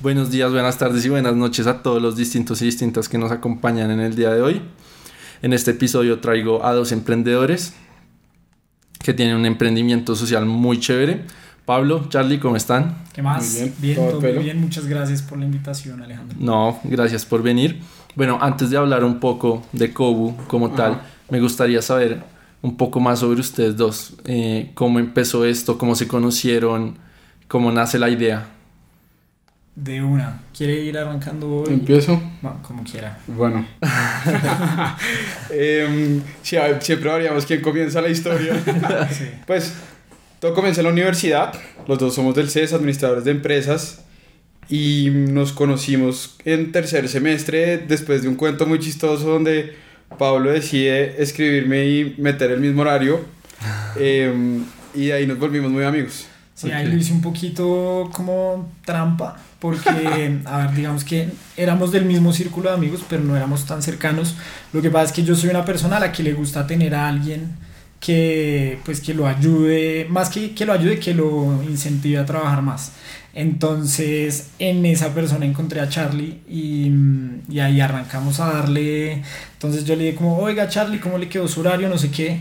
Buenos días, buenas tardes y buenas noches a todos los distintos y distintas que nos acompañan en el día de hoy. En este episodio traigo a dos emprendedores que tienen un emprendimiento social muy chévere. Pablo, Charlie, ¿cómo están? ¿Qué más? Muy bien, bien, todo todo bien. Muchas gracias por la invitación, Alejandro. No, gracias por venir. Bueno, antes de hablar un poco de Kobu como tal, me gustaría saber un poco más sobre ustedes dos. Eh, ¿Cómo empezó esto? ¿Cómo se conocieron? ¿Cómo nace la idea? De una. ¿Quiere ir arrancando hoy? Empiezo. Bueno, como quiera. Bueno. Em, siempre variamos quién comienza la historia. Sí. Pues todo comenzó en la universidad. Los dos somos del CES, administradores de empresas. Y nos conocimos en tercer semestre después de un cuento muy chistoso donde Pablo decide escribirme y meter el mismo horario. Em, y de ahí nos volvimos muy amigos. Sí, ahí Ok. lo hice un poquito como trampa, porque, a ver, digamos que éramos del mismo círculo de amigos, pero no éramos tan cercanos. Lo que pasa es que yo soy una persona a la que le gusta tener a alguien que, pues, que lo ayude, más que que lo ayude, que lo incentive a trabajar más. Entonces, en esa persona encontré a Charlie y, y ahí arrancamos a darle. Entonces yo le dije como, oiga Charlie, ¿cómo le quedó su horario? No sé qué.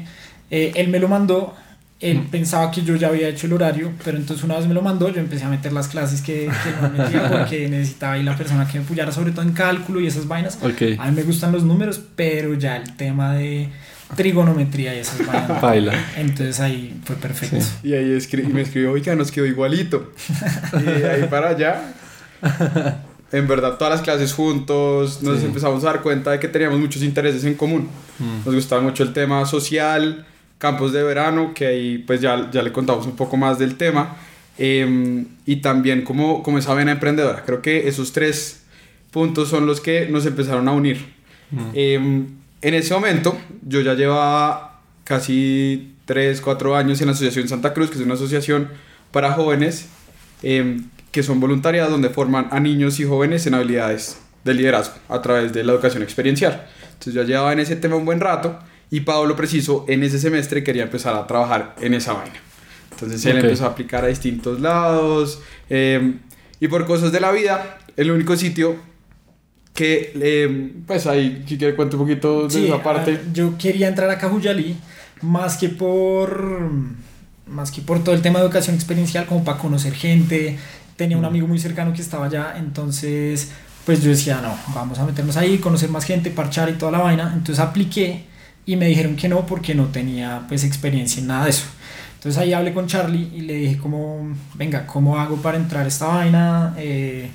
Eh, él me lo mandó. Él Mm. pensaba que yo ya había hecho el horario, pero entonces una vez me lo mandó, yo empecé a meter las clases que, que no metía porque necesitaba ahí la persona que me apoyara, sobre todo en cálculo y esas vainas. Ok, A mí me gustan los números, pero ya el tema de trigonometría y esas vainas. baila. Entonces ahí fue perfecto. Sí. Y ahí escri- y me escribió, oiga, nos quedó igualito. y de ahí para allá, en verdad, todas las clases juntos, nos Sí. empezamos a dar cuenta de que teníamos muchos intereses en común. Mm. Nos gustaba mucho el tema social, campos de verano, que ahí pues ya, ya le contamos un poco más del tema. eh, y también como, como esa vena emprendedora. Creo que esos tres puntos son los que nos empezaron a unir. Mm. Eh, en ese momento, yo ya llevaba casi 3, 4 años en la Asociación Santa Cruz, que es una asociación para jóvenes eh, que son voluntariados donde forman a niños y jóvenes en habilidades de liderazgo a través de la educación experiencial. Entonces yo llevaba en ese tema un buen rato y Pablo preciso en ese semestre quería empezar a trabajar en esa vaina. Entonces él Ok. empezó a aplicar a distintos lados eh, y por cosas de la vida, el único sitio que, eh, pues ahí, si quiere cuento un poquito de Sí, esa parte. a ver, yo quería entrar a Cajuyalí más que por más que por todo el tema de educación experiencial como para conocer gente tenía un amigo muy cercano que estaba allá entonces pues yo decía no vamos a meternos ahí conocer más gente parchar y toda la vaina entonces apliqué y me dijeron que no porque no tenía pues experiencia en nada de eso entonces ahí hablé con Charlie y le dije como venga cómo hago para entrar a esta vaina Eh,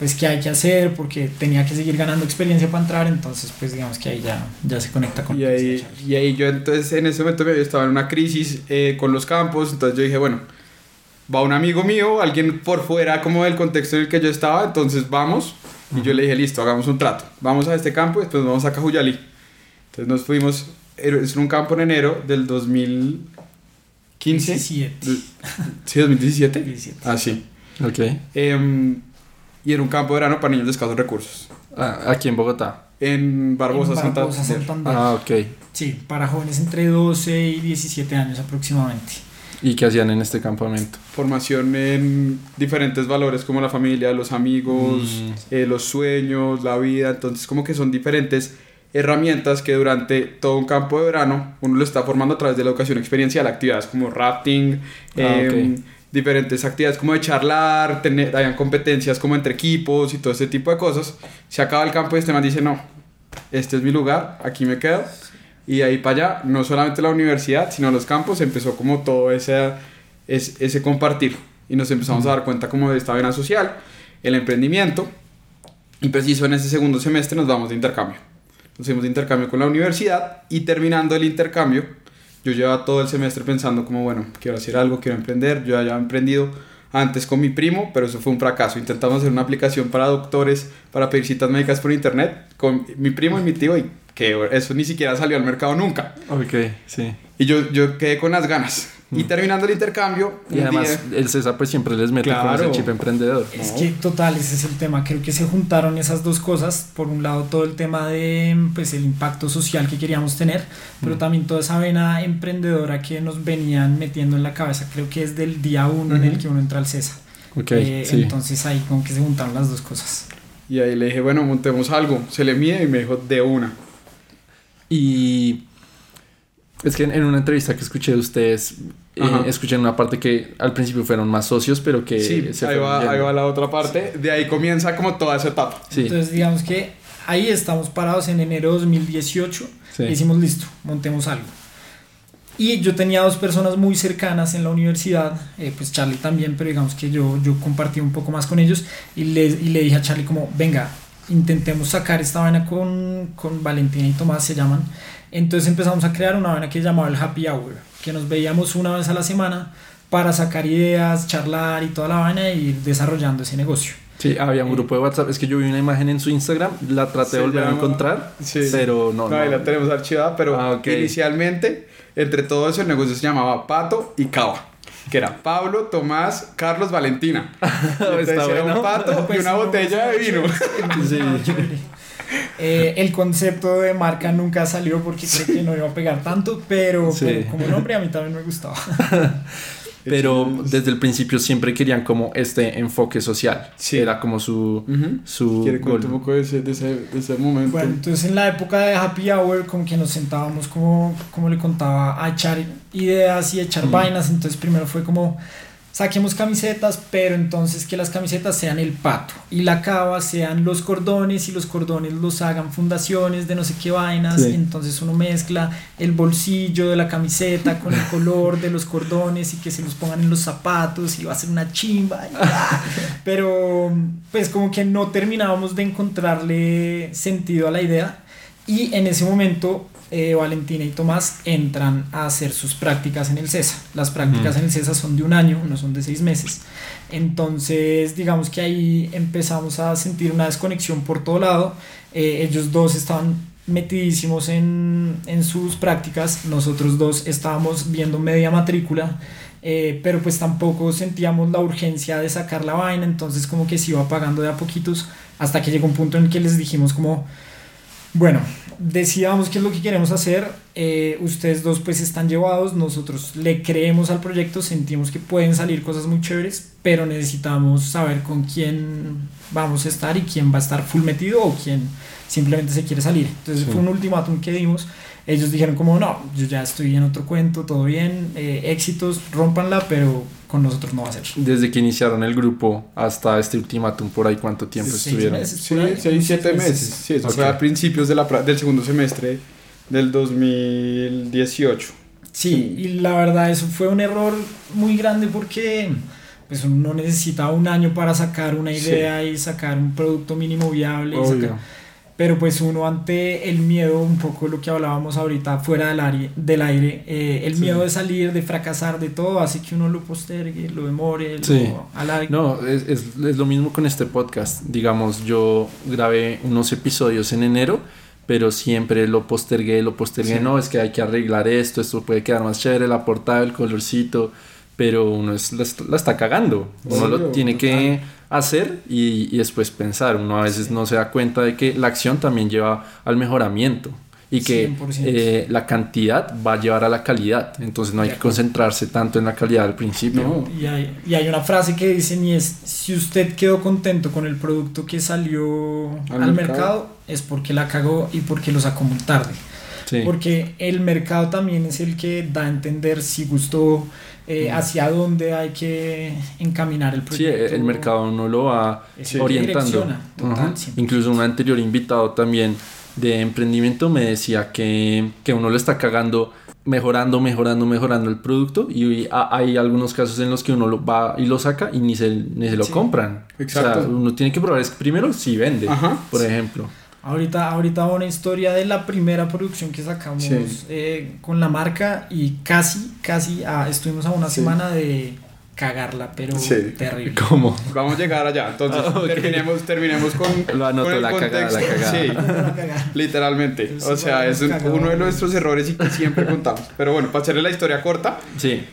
pues qué hay que hacer porque tenía que seguir ganando experiencia para entrar entonces pues digamos que ahí ya, ya se conecta con Y ahí, y ahí yo entonces en ese momento yo estaba en una crisis eh, con los campos, entonces yo dije, bueno, va un amigo mío, alguien por fuera como del contexto en el que yo estaba, entonces vamos. Y yo le dije, listo, hagamos un trato. Vamos a este campo y después vamos a Cajuyalí. Entonces nos fuimos, es un campo en enero del 2015. 17. De- ¿Sí, 2017? 17. Ah, sí. Ok. Em, y era un campo de verano para niños de escasos recursos. Ah, aquí en Bogotá. En Barbosa, En Santa Barbosa, Santander. Ah, ok. Sí, para jóvenes entre 12 y 17 años aproximadamente. ¿Y qué hacían en este campamento? formación en diferentes valores como la familia, los amigos, Mm. eh, los sueños, la vida. Entonces como que son diferentes herramientas que durante todo un campo de verano uno lo está formando a través de la educación experiencial, actividades como rafting, Ah, em, diferentes actividades como de charlar, tener, hayan competencias como entre equipos y todo ese tipo de cosas. Se acaba el campo y este man dice, no, este es mi lugar, aquí me quedo. Y de ahí para allá, no solamente la universidad, sino los campos, empezó como todo ese, es- ese compartir. Y nos empezamos a dar cuenta como de esta vena social, el emprendimiento. Y preciso en ese segundo semestre nos vamos de intercambio. Nos fuimos de intercambio con la universidad y terminando el intercambio, yo llevaba todo el semestre pensando como, bueno, quiero hacer algo, quiero emprender. Yo ya había emprendido antes con mi primo, pero eso fue un fracaso. Intentamos hacer una aplicación para doctores, para pedir citas médicas por internet, con mi primo y mi tío, y que eso ni siquiera salió al mercado nunca. Ok, sí. Y yo, yo quedé con las ganas. Y Mm. terminando el intercambio, Y además día- el César pues siempre les mete con Claro. ese chip emprendedor. Es que total, ese es el tema. Creo que se juntaron esas dos cosas. Por un lado, todo el tema de pues, el impacto social que queríamos tener, pero Mm. también toda esa vena emprendedora que nos venían metiendo en la cabeza. Creo que es del día uno en el que uno entra al CESA. Ok, Eh, sí. Entonces ahí como que se juntaron las dos cosas. Y ahí le dije, bueno, montemos algo. Se le mide y me dijo, de una. Y es que en una entrevista que escuché de ustedes, eh, escuché en una parte que al principio fueron más socios, pero que sí, se ahí va, ahí va la otra parte. De ahí comienza como toda esa etapa. Sí, Entonces digamos que ahí estamos parados en enero de 2018. sí. Y Hicimos listo, montemos algo. Y yo tenía dos personas muy cercanas en la universidad, eh, pues Charlie también, pero digamos que yo, yo compartí un poco más con ellos y le, y le dije a Charlie como, venga, intentemos sacar esta vaina con, con Valentina y Tomás, se llaman. Entonces empezamos a crear una vaina que se llamaba el Happy Hour, que nos veíamos una vez a la semana para sacar ideas, charlar y toda la vaina y ir desarrollando ese negocio. Sí, había un grupo de WhatsApp. Es que yo vi una imagen en su Instagram, la traté de volver a llama- encontrar, Sí. pero no. No, ahí no. la tenemos archivada, pero Ah, ok. inicialmente, entre todo eso, el negocio se llamaba Pato y Cava. Que era Pablo, Tomás, Carlos, Valentina. Entonces Está era bueno. un pato y Pues, una no, botella de vino. Sí. Eh, el concepto de marca nunca salió porque creo que no iba a pegar tanto, pero, Sí. pero como nombre a mí también me gustaba. Pero desde el principio siempre querían como este enfoque social. Sí. Era como su, Ujú. su ¿Quiere un poco de ese, de ese, de ese momento? Bueno, entonces en la época de Happy Hour, como que nos sentábamos, como, como le contaba, a echar ideas y echar Mm. vainas. Entonces primero fue como, saquemos camisetas, pero entonces que las camisetas sean el pato y la cava sean los cordones y los cordones los hagan fundaciones de no sé qué vainas. Sí. Entonces uno mezcla el bolsillo de la camiseta con el color de los cordones y que se los pongan en los zapatos y va a ser una chimba. y. Pero pues como que no terminábamos de encontrarle sentido a la idea y en ese momento eh, Valentina y Tomás entran a hacer sus prácticas en el CESA. Las prácticas Mm. en el CESA son de un año, no son de seis meses. Entonces digamos que ahí empezamos a sentir una desconexión por todo lado. Eh, ellos dos estaban metidísimos en, en sus prácticas, nosotros dos estábamos viendo media matrícula. Eh, pero pues tampoco sentíamos la urgencia de sacar la vaina, entonces como que se iba pagando de a poquitos hasta que llegó un punto en el que les dijimos como, bueno, decidamos qué es lo que queremos hacer, eh, ustedes dos pues están llevados, nosotros le creemos al proyecto, sentimos que pueden salir cosas muy chéveres, pero necesitamos saber con quién vamos a estar y quién va a estar full metido o quién simplemente se quiere salir. Entonces Sí. fue un ultimátum que dimos. Ellos dijeron como no, yo ya estoy en otro cuento, todo bien, eh, éxitos, rompanla, pero con nosotros no va a ser. Desde que iniciaron el grupo hasta este ultimátum, por ahí cuánto tiempo Seis estuvieron. meses. Sí, seis, siete meses. meses. Sí, eso Ok. fue a principios de la, del segundo semestre del 2018. Sí, y la verdad eso fue un error muy grande porque pues uno necesita un año para sacar una Sí. idea y sacar un producto mínimo viable. y sacar- pero pues uno ante el miedo, un poco lo que hablábamos ahorita fuera del aire, del aire eh, el Sí. miedo de salir, de fracasar, de todo, hace que uno lo postergue, lo demore, Sí. lo alargue. No, es, es, es lo mismo con este podcast. Digamos, yo grabé unos episodios en enero, pero siempre lo postergué, lo postergué. Sí. No, es que hay que arreglar esto, esto puede quedar más chévere, la portada, el colorcito, pero uno es, la, la está cagando. Uno lo Obvio, tiene que hacer y, y después pensar. Uno a veces Sí. no se da cuenta de que la acción también lleva al mejoramiento. Y que 100%. eh, la cantidad va a llevar a la calidad. Entonces no hay que concentrarse tanto en la calidad al principio. No, Y hay, y hay una frase que dicen y es, si usted quedó contento con el producto que salió Al al, mercado. mercado. es porque la cagó y porque lo sacó muy tarde. Sí. Porque el mercado también es el que da a entender si gustó, eh, Mm. hacia dónde hay que encaminar el Sí, proyecto. el mercado no lo va que orientando. total, Ajá. 100%. Incluso un anterior invitado también de emprendimiento me decía que, que uno lo está cagando mejorando, mejorando, mejorando el producto y ha- hay algunos casos en los que uno lo va y lo saca y ni se, ni se lo Sí. compran. Exacto. O sea, uno tiene que probar es primero si vende, Ajá. por ejemplo. Ahorita, ahorita una historia de la primera producción que sacamos Sí. eh, con la marca y casi, casi ah, estuvimos a una Sí. semana de cagarla, pero Sí. terrible. ¿Cómo? Vamos a llegar allá. Entonces, Ah, ok. terminemos, terminemos con, Lo anoto, con el la cagada, la contexto. cagada. Sí. Literalmente. Eso O sea, es un- uno de nuestros errores y que siempre contamos. Pero bueno, para hacerle la historia corta. Sí.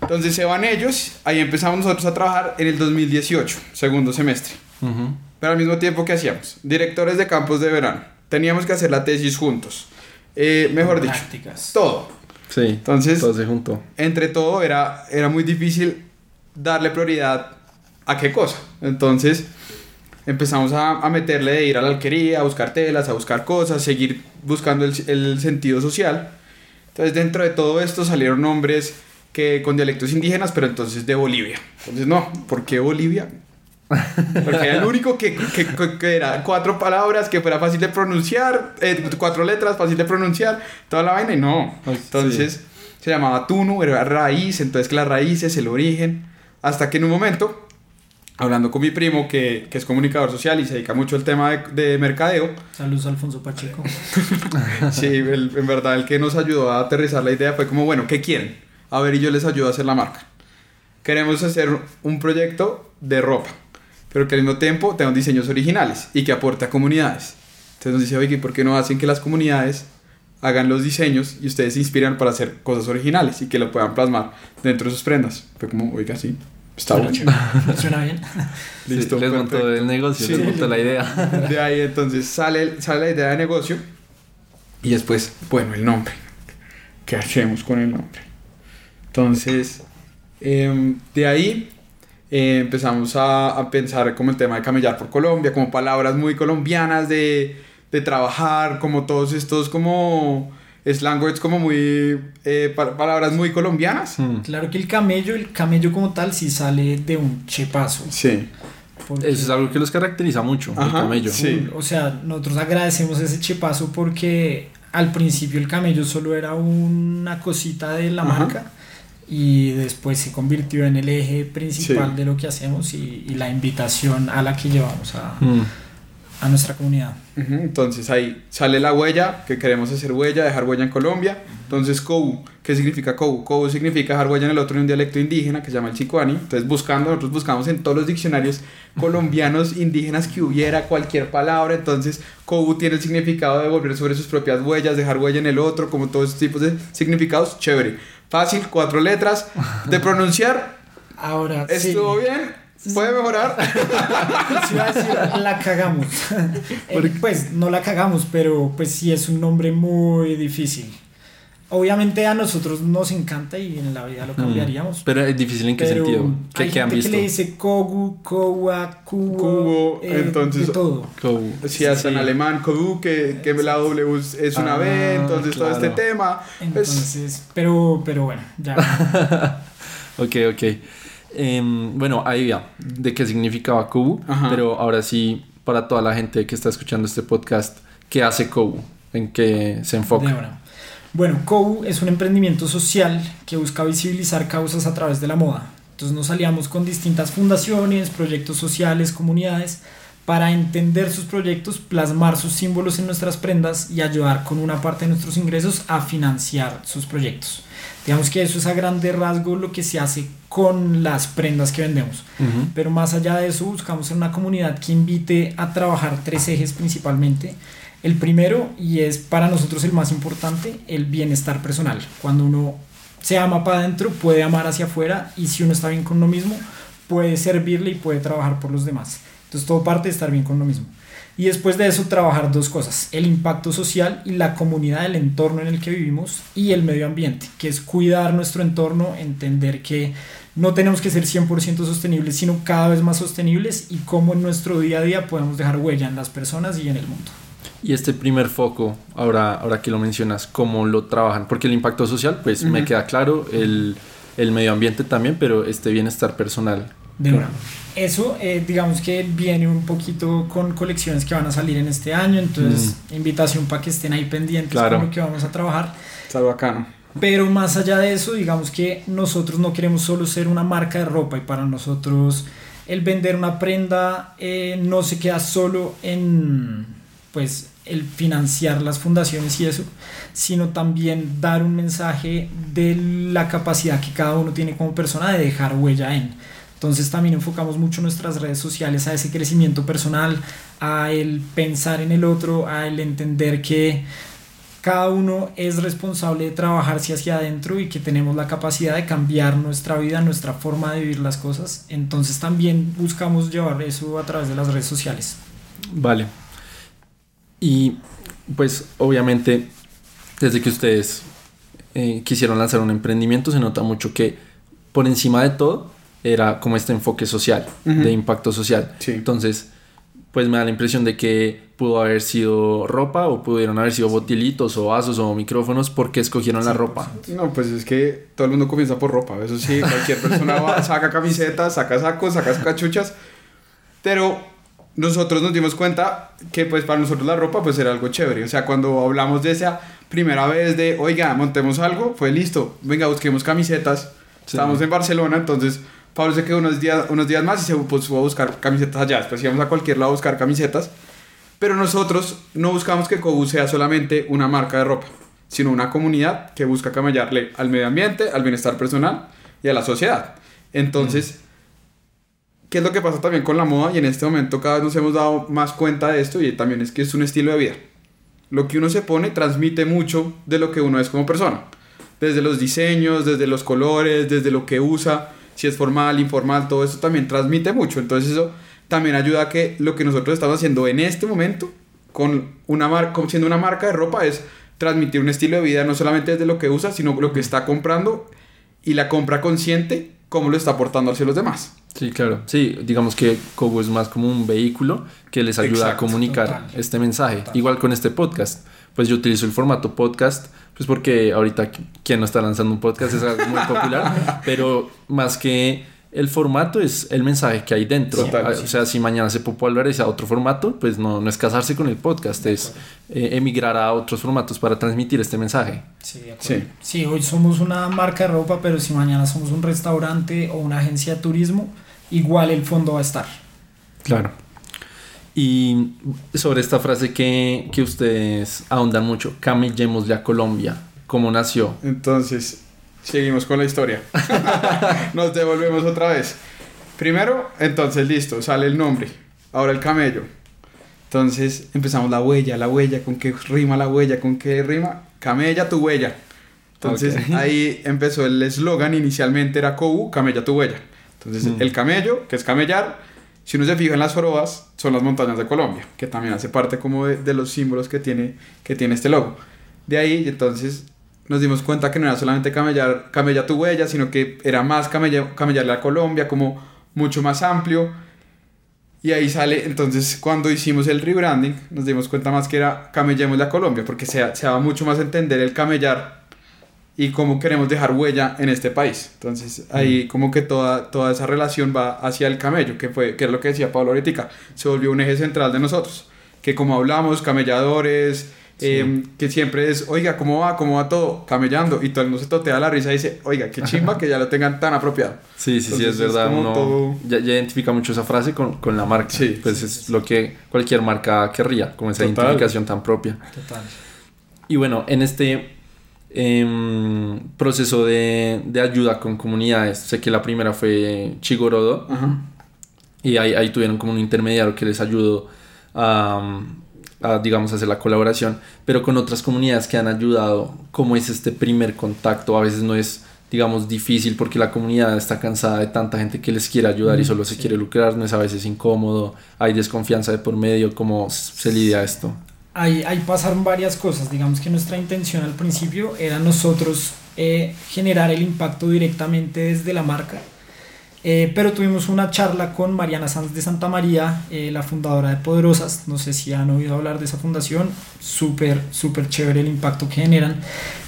Entonces se van ellos, ahí empezamos nosotros a trabajar en el 2018, segundo semestre. Ujú. Pero al mismo tiempo, ¿qué hacíamos? Directores de campos de verano. Teníamos que hacer la tesis juntos. Eh, mejor dicho, Prácticas. todo. Sí. Entonces, todo se juntó. entre todo, era, era muy difícil darle prioridad ¿a qué cosa? Entonces empezamos a, a meterle de ir a la alquería, a buscar telas, a buscar cosas, seguir buscando el, el sentido social. Entonces dentro de todo esto salieron nombres que con dialectos indígenas, pero entonces de Bolivia. Entonces no, ¿por qué Bolivia? Porque era el único que, que, que- que era cuatro palabras, que fuera fácil de pronunciar, eh, cuatro letras, fácil de pronunciar, toda la vaina y no. Entonces se llamaba Tunu, era raíz, entonces que la raíz es el origen. Hasta que en un momento, hablando con mi primo, que, que es comunicador social y se dedica mucho al tema de, de mercadeo, Saludos Alfonso Pacheco. sí, el- en verdad el que nos ayudó a aterrizar la idea fue como, bueno, ¿qué quieren? A ver, y yo les ayudo a hacer la marca. Queremos hacer un proyecto de ropa, pero que al mismo tiempo tenga diseños originales y que aporte a comunidades. Entonces nos dice, oye, ¿por qué no hacen que las comunidades hagan los diseños y ustedes se inspiran para hacer cosas originales y que lo puedan plasmar dentro de sus prendas? Fue como, oiga, sí, está bueno. Suena bien. Sí, Listo, les montó el negocio, Sí. les montó la idea. De ahí entonces sale, sale la idea de negocio y después, bueno, el nombre. ¿Qué hacemos con el nombre? Entonces, em, de ahí eh, empezamos a, a pensar como el tema de camellar por Colombia, como palabras muy colombianas de, de trabajar, como todos estos como slang como muy, eh, pa- palabras muy colombianas. Mm. Claro que el camello, el camello como tal, sí sale de un chepazo. Sí, porque- Eso es algo que los caracteriza mucho, el camello. sí. O sea, nosotros agradecemos ese chepazo porque al principio el camello solo era una cosita de la Ajá. marca y después se convirtió en el eje principal Sí. de lo que hacemos y, y la invitación a la que llevamos a, Mm. a nuestra comunidad. Entonces ahí sale la huella, que queremos hacer huella, dejar huella en Colombia. Entonces Kobu, ¿qué significa Kobu? Kobu significa dejar huella en el otro en un dialecto indígena que se llama el chicuani. Entonces buscando, nosotros buscamos en todos los diccionarios colombianos indígenas que hubiera cualquier palabra. Entonces Kobu tiene el significado de volver sobre sus propias huellas, dejar huella en el otro, como todos esos tipos de significados. Chévere. Fácil, cuatro letras. De pronunciar, Ahora, estuvo sí. bien. Puede mejorar. Sí a decir, la cagamos. Eh, pues no la cagamos, pero pues sí es un nombre muy difícil. Obviamente a nosotros nos encanta y en la vida lo cambiaríamos. Mm. Pero es difícil en qué pero sentido. ¿Qué, hay qué han gente visto? que le dice Kogu, Kowa, Kubo, Kubo, eh, entonces- de todo. Si hasta en alemán, Kobu, que, que la W es una Ah, B, entonces todo este tema. Pues, Entonces, pero, pero bueno, ya. Ok, ok. Em, bueno, ahí ya, de qué significaba Kobu. Ajá. Pero ahora sí, para toda la gente que está escuchando este podcast, ¿qué hace Kobu? ¿En qué se de enfoca? Bueno, Kobu es un emprendimiento social que busca visibilizar causas a través de la moda. Entonces nos aliamos con distintas fundaciones, proyectos sociales, comunidades, para entender sus proyectos, plasmar sus símbolos en nuestras prendas y ayudar con una parte de nuestros ingresos a financiar sus proyectos. Digamos que eso es a grande rasgo lo que se hace con las prendas que vendemos. Pero más allá de eso, buscamos una comunidad que invite a trabajar tres ejes principalmente. El primero, y es para nosotros el más importante, el bienestar personal. Cuando uno se ama para adentro, puede amar hacia afuera y si uno está bien con uno mismo, puede servirle y puede trabajar por los demás. Entonces todo parte de estar bien con uno mismo. Y después de eso trabajar dos cosas, el impacto social y la comunidad del entorno en el que vivimos y el medio ambiente, que es cuidar nuestro entorno, entender que no tenemos que ser 100% sostenibles, sino cada vez más sostenibles y cómo en nuestro día a día podemos dejar huella en las personas y en el mundo. Y este primer foco, ahora, ahora que lo mencionas, ¿cómo lo trabajan? Porque el impacto social, pues me Ujú. queda claro, el, el medio ambiente también, pero este bienestar personal. De una. Eso, eh, digamos que viene un poquito con colecciones que van a salir en este año, entonces invitación para que estén ahí pendientes Claro. con lo que vamos a trabajar. Está bacano. Pero más allá de eso, digamos que nosotros no queremos solo ser una marca de ropa y para nosotros el vender una prenda eh, no se queda solo en pues el financiar las fundaciones y eso, sino también dar un mensaje de la capacidad que cada uno tiene como persona de dejar huella en. Entonces también enfocamos mucho nuestras redes sociales a ese crecimiento personal, a el pensar en el otro, a el entender que cada uno es responsable de trabajarse hacia adentro y que tenemos la capacidad de cambiar nuestra vida, nuestra forma de vivir las cosas. Entonces también buscamos llevar eso a través de las redes sociales. Vale. Y pues obviamente, desde que ustedes eh, quisieron lanzar un emprendimiento, se nota mucho que por encima de todo era como este enfoque social, Ujú. de impacto social. Sí. Entonces, pues me da la impresión de que pudo haber sido ropa o pudieron haber sido botilitos o vasos o micrófonos porque escogieron la ropa. No, pues es que todo el mundo comienza por ropa. Eso sí, cualquier persona va, saca camisetas, saca sacos, saca cachuchas. Pero nosotros nos dimos cuenta que pues para nosotros la ropa pues era algo chévere. O sea, cuando hablamos de esa primera vez de, oiga, montemos algo, fue listo. Venga, busquemos camisetas. Sí. Estábamos en Barcelona, entonces Pablo se quedó unos días, unos días más y se puso a buscar camisetas allá. Después íbamos a cualquier lado a buscar camisetas. Pero nosotros no buscamos que Kobu sea solamente una marca de ropa, sino una comunidad que busca camellarle al medio ambiente, al bienestar personal y a la sociedad. Entonces, ¿qué es lo que pasa también con la moda? Y en este momento cada vez nos hemos dado más cuenta de esto y también es que es un estilo de vida. Lo que uno se pone transmite mucho de lo que uno es como persona. Desde los diseños, desde los colores, desde lo que usa, si es formal, informal, todo eso también transmite mucho. Entonces eso también ayuda a que lo que nosotros estamos haciendo en este momento, con una marca, siendo una marca de ropa, es transmitir un estilo de vida no solamente desde lo que usa, sino lo que está comprando y la compra consciente, cómo lo está aportando hacia los demás. Sí, claro. Sí, digamos que Kobo es más como un vehículo que les ayuda a comunicar total. este mensaje. Total. Igual con este podcast. Pues yo utilizo el formato podcast, pues porque ahorita qui- quien no está lanzando un podcast es algo muy popular, pero más que el formato es el mensaje que hay dentro. Total, Ah. O sea, si mañana se populariza otro formato, pues no, no es casarse con el podcast, es eh, emigrar a otros formatos para transmitir este mensaje. Sí, de acuerdo. Sí. Sí, hoy somos una marca de ropa, pero si mañana somos un restaurante o una agencia de turismo, igual el fondo va a estar. Claro. Y sobre esta frase que, que ustedes ahondan mucho, camellémosle a Colombia, ¿cómo nació? Entonces, seguimos con la historia. Nos devolvemos otra vez. Primero, entonces listo, sale el nombre. Ahora el camello. Entonces empezamos la huella, la huella, ¿con qué rima la huella? ¿Con qué rima? Camella tu huella. Entonces ahí empezó el eslogan, inicialmente era Kobu, camella tu huella. Entonces Mm. el camello, que es camellar, si uno se fija en las jorobas, son las montañas de Colombia, que también hace parte como de, de los símbolos que tiene, que tiene este logo. De ahí, entonces, nos dimos cuenta que no era solamente camellar, camellar tu huella, sino que era más camella- camellarle a Colombia, como mucho más amplio. Y ahí sale, entonces, cuando hicimos el rebranding, nos dimos cuenta más que era camellémosle a Colombia, porque se, se daba mucho más a entender el camellar y cómo queremos dejar huella en este país. Entonces, ahí como que toda, toda esa relación va hacia el camello, que, fue, que es lo que decía Pablo ahorita, se volvió un eje central de nosotros. Que como hablamos, camelladores, eh, que siempre es, oiga, ¿cómo va? ¿Cómo va todo? Camellando. Y todo el mundo se totea la risa y dice, oiga, qué chimba que ya lo tengan tan apropiado. Sí, sí, sí, es verdad. es como uno todo- ya, ya identifica mucho esa frase con, con la marca. Sí, pues sí, es sí, lo que cualquier marca querría, como esa Total. identificación tan propia. Total. Y bueno, en este em, proceso de, de ayuda con comunidades, sé que la primera fue Chigorodo. Ajá. Y ahí, ahí tuvieron como un intermediario que les ayudó a, a, digamos, hacer la colaboración. Pero con otras comunidades que han ayudado, ¿cómo es este primer contacto? A veces no es, digamos, difícil porque la comunidad está cansada de tanta gente que les quiere ayudar y solo se quiere lucrar. No es a veces incómodo, hay desconfianza de por medio. ¿Cómo se lidia esto? Ahí, ahí pasaron varias cosas. Digamos que nuestra intención al principio era nosotros eh, generar el impacto directamente desde la marca. Eh, pero tuvimos una charla con Mariana Sanz de Santa María, eh, la fundadora de Poderosas. No sé si han oído hablar de esa fundación. Súper, súper chévere el impacto que generan.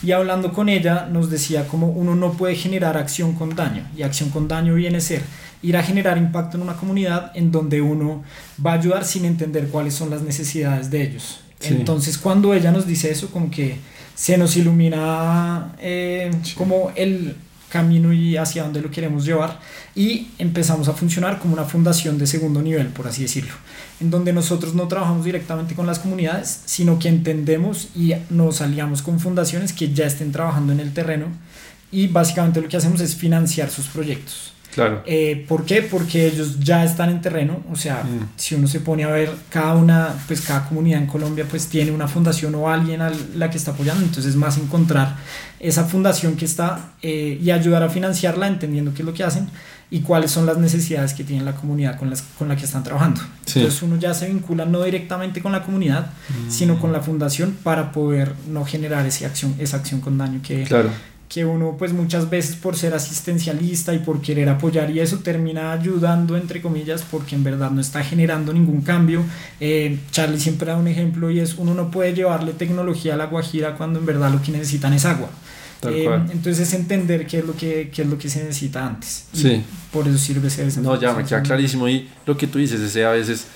Y hablando con ella, nos decía como uno no puede generar acción con daño. Y acción con daño viene a ser ir a generar impacto en una comunidad en donde uno va a ayudar sin entender cuáles son las necesidades de ellos. Sí. Entonces, cuando ella nos dice eso, como que se nos ilumina eh, Sí. como el camino y hacia dónde lo queremos llevar y empezamos a funcionar como una fundación de segundo nivel, por así decirlo, en donde nosotros no trabajamos directamente con las comunidades, sino que entendemos y nos aliamos con fundaciones que ya estén trabajando en el terreno y básicamente lo que hacemos es financiar sus proyectos. Claro. Eh, ¿Por qué? Porque ellos ya están en terreno, o sea, Mm. si uno se pone a ver cada una, pues cada comunidad en Colombia pues tiene una fundación o alguien a la que está apoyando, entonces es más encontrar esa fundación que está eh, y ayudar a financiarla entendiendo qué es lo que hacen y cuáles son las necesidades que tiene la comunidad con, las, con la que están trabajando. Sí. Entonces uno ya se vincula no directamente con la comunidad, Mm. sino con la fundación para poder no generar esa acción, esa acción con daño que, Claro. Que uno pues muchas veces por ser asistencialista y por querer apoyar y eso termina ayudando entre comillas porque en verdad no está generando ningún cambio. Eh, Charlie siempre da un ejemplo y es uno no puede llevarle tecnología a la Guajira cuando en verdad lo que necesitan es agua. Eh, entonces es entender qué es lo que, qué es lo que se necesita antes. Sí. Por eso sirve ser ese No, ya me queda clarísimo y lo que tú dices, ese a veces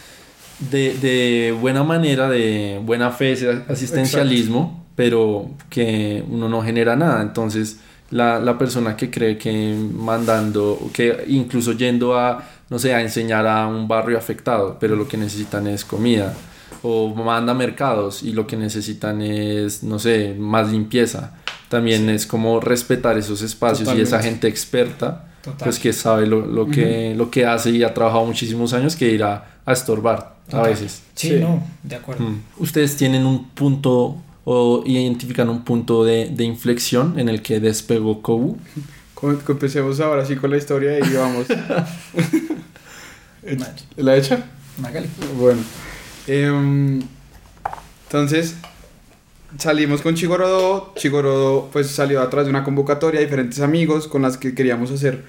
de, de buena manera, de buena fe, ese asistencialismo pero que uno no genera nada. Entonces, la, la, persona que cree que mandando, que incluso yendo a, no sé, a enseñar a un barrio afectado, pero lo que necesitan es comida, o manda mercados y lo que necesitan es, no sé, más limpieza. También es como respetar esos espacios y esa gente experta, pues que sabe lo, lo que, lo que hace y ha trabajado muchísimos años que irá a estorbar a veces. Sí, no, de acuerdo. Mm. Ustedes tienen un punto o identifican un punto de, de inflexión en el que despegó Kobu. Empecemos ahora sí con la historia y vamos. ¿La hecha? Bueno. Em, entonces, salimos con Chigorodo. Chigorodo pues salió atrás de una convocatoria, diferentes amigos con las que queríamos hacer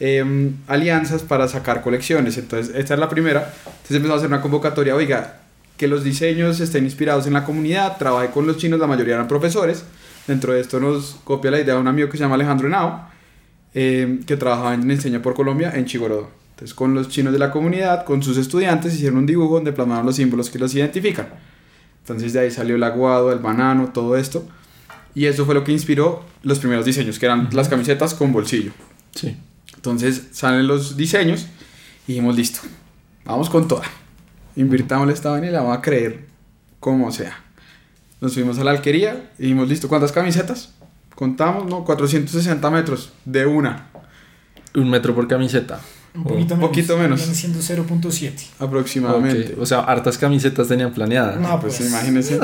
em, alianzas para sacar colecciones. Entonces, esta es la primera. Entonces empezamos a hacer una convocatoria, oiga, que los diseños estén inspirados en la comunidad, trabajé con los chinos, la mayoría eran profesores. Dentro de esto nos copia la idea de un amigo que se llama Alejandro Henao, eh, que trabajaba en Enseña por Colombia en Chigorodo. Entonces, con los chinos de la comunidad, con sus estudiantes, hicieron un dibujo donde plasmaron los símbolos que los identifican. Entonces, de ahí salió el aguado, el banano, todo esto. Y eso fue lo que inspiró los primeros diseños, que eran las camisetas con bolsillo. Sí. Entonces, salen los diseños y dijimos, listo, vamos con toda invirtámosle esta vaina y la vamos a creer como sea. Nos fuimos a la alquería y dijimos, listo, ¿cuántas camisetas? Contamos, ¿no? 460 metros de una. Un metro por camiseta. Un poquito, poquito menos. Siendo 0.7. Aproximadamente. O sea, hartas camisetas tenían planeadas. No, pues, pues. imagínense.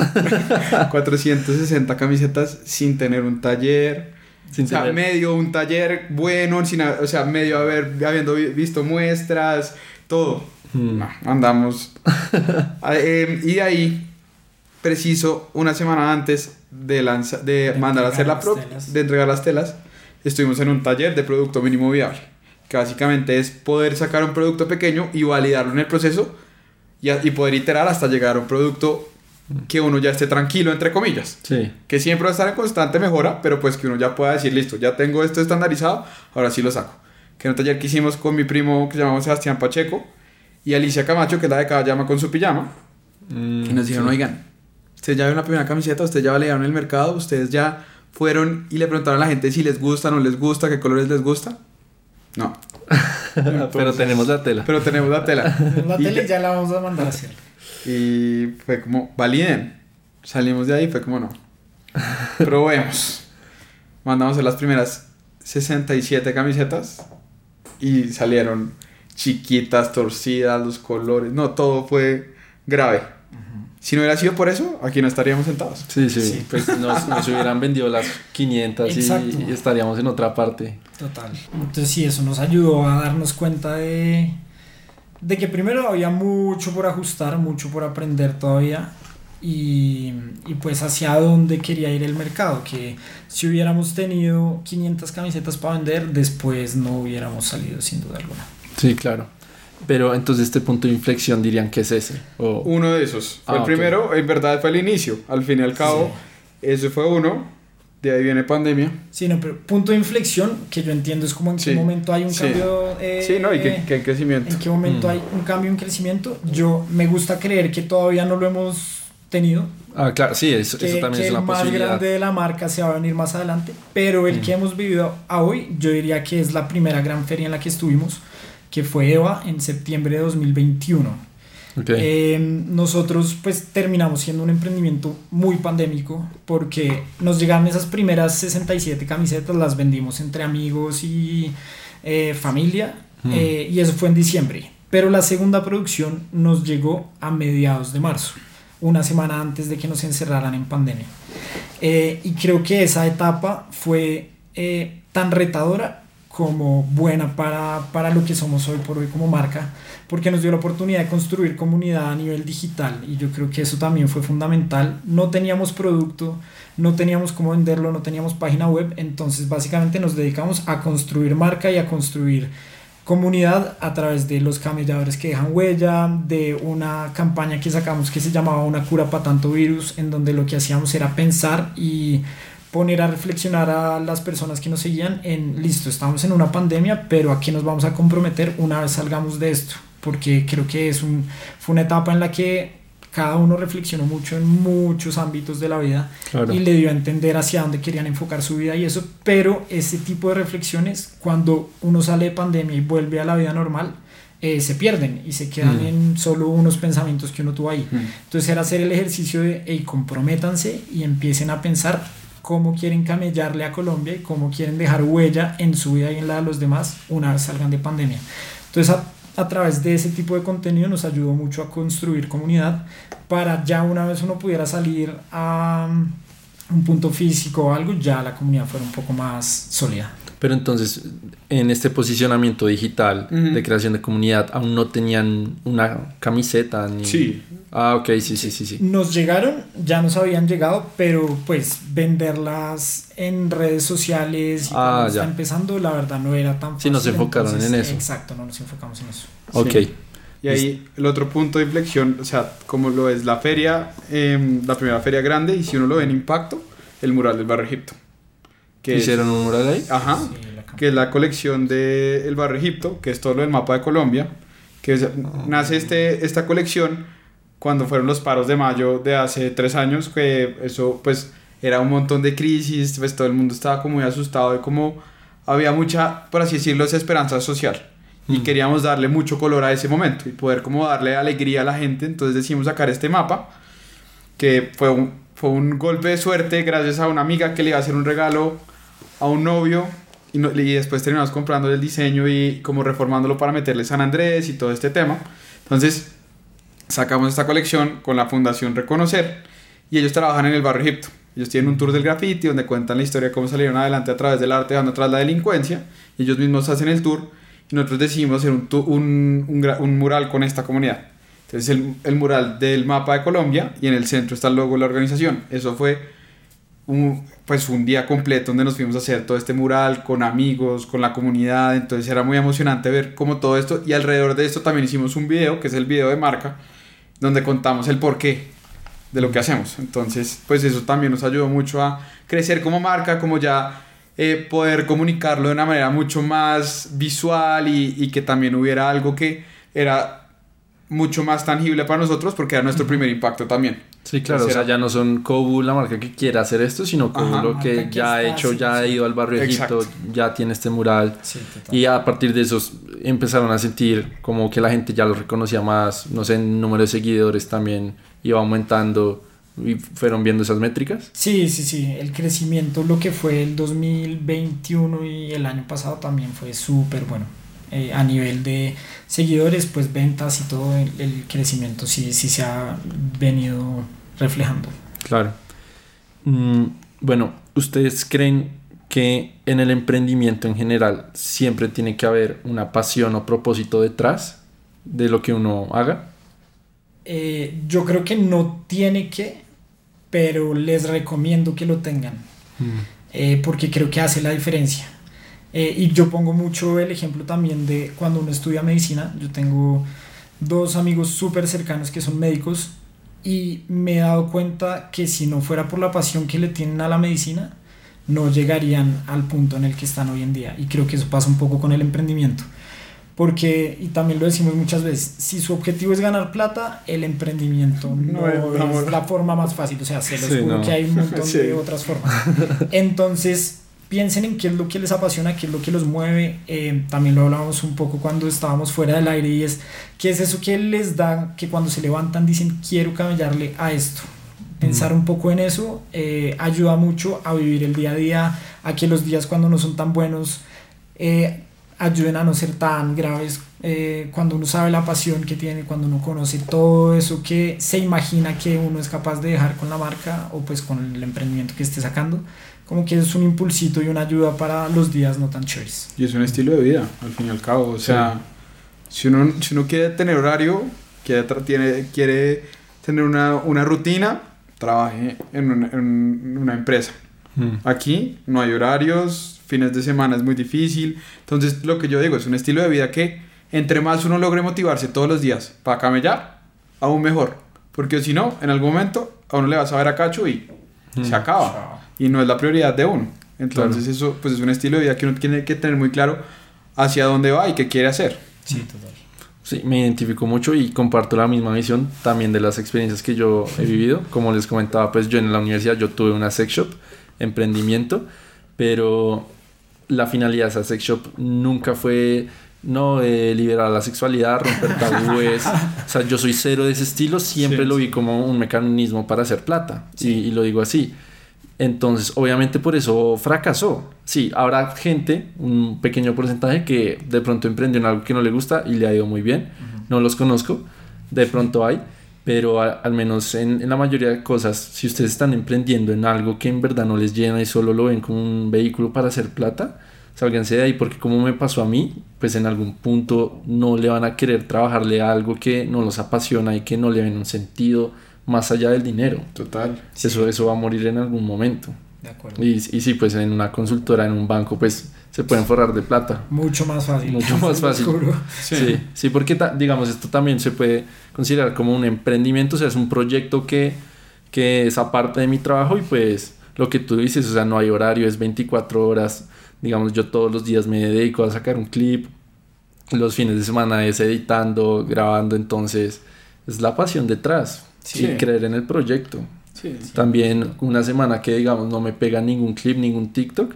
460 camisetas sin tener un taller. Sin o sea, medio un taller bueno, sin, o sea, medio haber, habiendo visto muestras, todo. Hmm. No, andamos. Em, y ahí, preciso, una semana antes de, lanza, de, mandar a hacer la pro, de entregar las telas, estuvimos en un taller de producto mínimo viable. Que básicamente es poder sacar un producto pequeño y validarlo en el proceso y, y poder iterar hasta llegar a un producto que uno ya esté tranquilo, entre comillas. Sí. Que siempre va a estar en constante mejora, pero pues que uno ya pueda decir, listo, ya tengo esto estandarizado, ahora sí lo saco. Que en un taller que hicimos con mi primo que se llamaba Sebastián Pacheco, y Alicia Camacho, que es la de cada llama con su pijama. Mm, y nos dijeron, oigan, ustedes ya ven la primera camiseta, ustedes ya validaron el mercado, ustedes ya fueron y le preguntaron a la gente si les gusta, no les gusta, qué colores les gusta. No. pero tenemos la tela. Pero tenemos la tela. la tela y ya la vamos a mandar a hacer. Y fue como, validen. Salimos de ahí, fue como, no. Probemos. Mandamos a las primeras 67 camisetas y salieron chiquitas, torcidas, los colores, no, todo fue grave. Si no hubiera sido por eso, aquí no estaríamos sentados. Sí, sí, pues nos, hubieran vendido las 500 y, estaríamos en otra parte. Total. Entonces sí, eso nos ayudó a darnos cuenta de, de que primero había mucho por ajustar, mucho por aprender todavía y, y, pues hacia dónde quería ir el mercado, que si hubiéramos tenido 500 camisetas para vender, después no hubiéramos salido sin duda alguna. Sí, claro. Pero entonces este punto de inflexión dirían que es ese. O... Uno de esos. Fue el ah, primero, en verdad fue el inicio. Al fin y al cabo, ese fue uno. De ahí viene pandemia. Sí, no, pero punto de inflexión, que yo entiendo es como en qué momento hay un cambio. Eh, sí, no, y que, que, crecimiento. En qué momento mm. hay un cambio, un crecimiento. Yo me gusta creer que todavía no lo hemos tenido. Ah, claro, sí, eso, eso también es una posibilidad. El más grande de la marca se va a venir más adelante, pero el mm. que hemos vivido a hoy, yo diría que es la primera gran feria en la que estuvimos que fue EVA en septiembre de 2021. Eh, nosotros pues terminamos siendo un emprendimiento muy pandémico porque nos llegaron esas primeras 67 camisetas, las vendimos entre amigos y eh, familia hmm. eh, y eso fue en diciembre. Pero la segunda producción nos llegó a mediados de marzo, una semana antes de que nos encerraran en pandemia. y creo que esa etapa fue tan retadora como buena para, para lo que somos hoy por hoy como marca, porque nos dio la oportunidad de construir comunidad a nivel digital y yo creo que eso también fue fundamental. No teníamos producto, no teníamos cómo venderlo, no teníamos página web, entonces básicamente nos dedicamos a construir marca y a construir comunidad a través de los camelladores que dejan huella, de una campaña que sacamos que se llamaba Una cura para tanto virus, en donde lo que hacíamos era pensar y poner a reflexionar a las personas que nos seguían en, listo, estamos en una pandemia, pero ¿a qué nos vamos a comprometer una vez salgamos de esto? Porque creo que es un, fue una etapa en la que cada uno reflexionó mucho en muchos ámbitos de la vida y le dio a entender hacia dónde querían enfocar su vida y eso, pero ese tipo de reflexiones, cuando uno sale de pandemia y vuelve a la vida normal, eh, se pierden y se quedan mm. en solo unos pensamientos que uno tuvo ahí. Mm. Entonces era hacer el ejercicio de, hey, comprométanse y empiecen a pensar cómo quieren camellarle a Colombia y cómo quieren dejar huella en su vida y en la de los demás una vez salgan de pandemia. Entonces, a, través de ese tipo de contenido nos ayudó mucho a construir comunidad para ya una vez uno pudiera salir a um, un punto físico o algo, ya la comunidad fuera un poco más sólida. Pero entonces, en este posicionamiento digital de creación de comunidad, aún no tenían una camiseta ni... Sí. Ah, ok, sí, sí, sí, sí. Nos llegaron, ya nos habían llegado, pero pues venderlas en redes sociales y ah, está empezando, la verdad no era tan fácil. Sí, nos enfocaron en eso. Exacto, no nos enfocamos en eso. Ok. Y ahí el otro punto de inflexión, o sea, como lo es la feria, em, la primera feria grande, y si uno lo ve en impacto, el mural del Barrio Egipto. Que ¿Hicieron un mural ahí? Ajá. que es la colección del el Barrio Egipto, que es todo lo del mapa de Colombia. Que nace este, esta colección cuando fueron los paros de mayo de hace tres años, que eso pues era un montón de crisis, pues todo el mundo estaba como muy asustado de cómo había mucha, por así decirlo, esperanza social. Y mm. queríamos darle mucho color a ese momento y poder como darle alegría a la gente. Entonces decidimos sacar este mapa, que fue un, fue un golpe de suerte gracias a una amiga que le iba a hacer un regalo a un novio y, después terminamos comprando el diseño y como reformándolo para meterle San Andrés y todo este tema. Entonces sacamos esta colección con la Fundación Reconocer y ellos trabajan en el barrio Egipto. Ellos tienen un tour del graffiti donde cuentan la historia de cómo salieron adelante a través del arte, dejando atrás la delincuencia. Ellos mismos hacen el tour y nosotros decidimos hacer un mural con esta comunidad. Entonces el, el, mural del mapa de Colombia y en el centro está el logo de la organización. Eso fue un, pues un día completo donde nos fuimos a hacer todo este mural con amigos, con la comunidad, entonces era muy emocionante ver cómo todo esto y alrededor de esto también hicimos un video, que es el video de marca, donde contamos el porqué de lo que hacemos. Entonces, pues eso también nos ayudó mucho a crecer como marca, como ya eh, poder comunicarlo de una manera mucho más visual y, y que también hubiera algo que era mucho más tangible para nosotros porque era nuestro primer impacto también. Sí, claro, o sea, ya no son Kobu la marca que quiera hacer esto, sino Kobu lo que ya ha hecho, ya ha ido al barrio Egipto, ya tiene este mural. y a partir de eso empezaron a sentir como que la gente ya lo reconocía más, no sé, el número de seguidores también iba aumentando y fueron viendo esas métricas. Sí, sí, sí, el crecimiento, lo que fue el 2021 y el año pasado también fue súper bueno. Eh, a nivel de seguidores, pues ventas y todo el, crecimiento sí, sí se ha venido reflejando. Claro. Mm, bueno, ¿ustedes creen que en el emprendimiento en general siempre tiene que haber una pasión o propósito detrás de lo que uno haga? Eh, yo creo que no tiene que, pero les recomiendo que lo tengan, mm. eh, porque creo que hace la diferencia. Eh, y yo pongo mucho el ejemplo también de cuando uno estudia medicina. Yo tengo dos amigos súper cercanos que son médicos y me he dado cuenta que si no fuera por la pasión que le tienen a la medicina, no llegarían al punto en el que están hoy en día. Y creo que eso pasa un poco con el emprendimiento. Porque, y también lo decimos muchas veces, si su objetivo es ganar plata, el emprendimiento no, es, la forma más fácil. O sea, se los juro que hay un montón de otras formas. Entonces, piensen en qué es lo que les apasiona, qué es lo que los mueve. Eh, también lo hablábamos un poco cuando estábamos fuera del aire y es qué es eso que les da que cuando se levantan dicen quiero camellarle a esto. Pensar un poco en eso eh, ayuda mucho a vivir el día a día, a que los días cuando no son tan buenos, eh, ayuden a no ser tan graves eh, cuando uno sabe la pasión que tiene, cuando uno conoce todo eso que se imagina que uno es capaz de dejar con la marca o pues con el emprendimiento que esté sacando, como que es un impulsito y una ayuda para los días no tan chéveres. Y es un estilo de vida, al fin y al cabo. O sea, si, uno, si uno quiere tener horario, quiere, tiene, quiere tener una, una rutina, trabaje en una, en una empresa. Mm. Aquí no hay horarios, fines de semana es muy difícil. Entonces, lo que yo digo es un estilo de vida que entre más uno logre motivarse todos los días para camellar, aún mejor. Porque si no, en algún momento a uno le va a saber a cacho y se mm. acaba. Y no es la prioridad de uno. Entonces, eso pues es un estilo de vida que uno tiene que tener muy claro hacia dónde va y qué quiere hacer. Sí, total. Sí, me identifico mucho y comparto la misma visión también de las experiencias que yo he vivido. Como les comentaba, pues yo en la universidad yo tuve una sex shop, emprendimiento, pero la finalidad de esa sex shop nunca fue no eh, liberar la sexualidad, romper tabúes. o sea, yo soy cero de ese estilo, siempre lo vi como un mecanismo para hacer plata. Y, lo digo así. Entonces, obviamente por eso fracasó. Sí, habrá gente, un pequeño porcentaje, que de pronto emprendió en algo que no le gusta y le ha ido muy bien. No los conozco, de pronto hay, pero al menos en, en, la mayoría de cosas, si ustedes están emprendiendo en algo que en verdad no les llena y solo lo ven como un vehículo para hacer plata, sálganse de ahí porque como me pasó a mí, pues en algún punto no le van a querer trabajarle a algo que no los apasiona y que no le ven un sentido más allá del dinero. Total. Eso, eso va a morir en algún momento. De acuerdo. Y, y sí, pues en una consultora, en un banco, pues se pueden forrar de plata. Mucho más fácil. Mucho más fácil. Sí. sí, sí, porque digamos, esto también se puede considerar como un emprendimiento, o sea, es un proyecto que, que es aparte de mi trabajo y pues lo que tú dices, o sea, no hay horario, es 24 horas digamos, yo todos los días me dedico a sacar un clip, los fines de semana es editando, grabando, entonces es la pasión detrás y creer en el proyecto. También una semana que digamos no me pega ningún clip, ningún TikTok,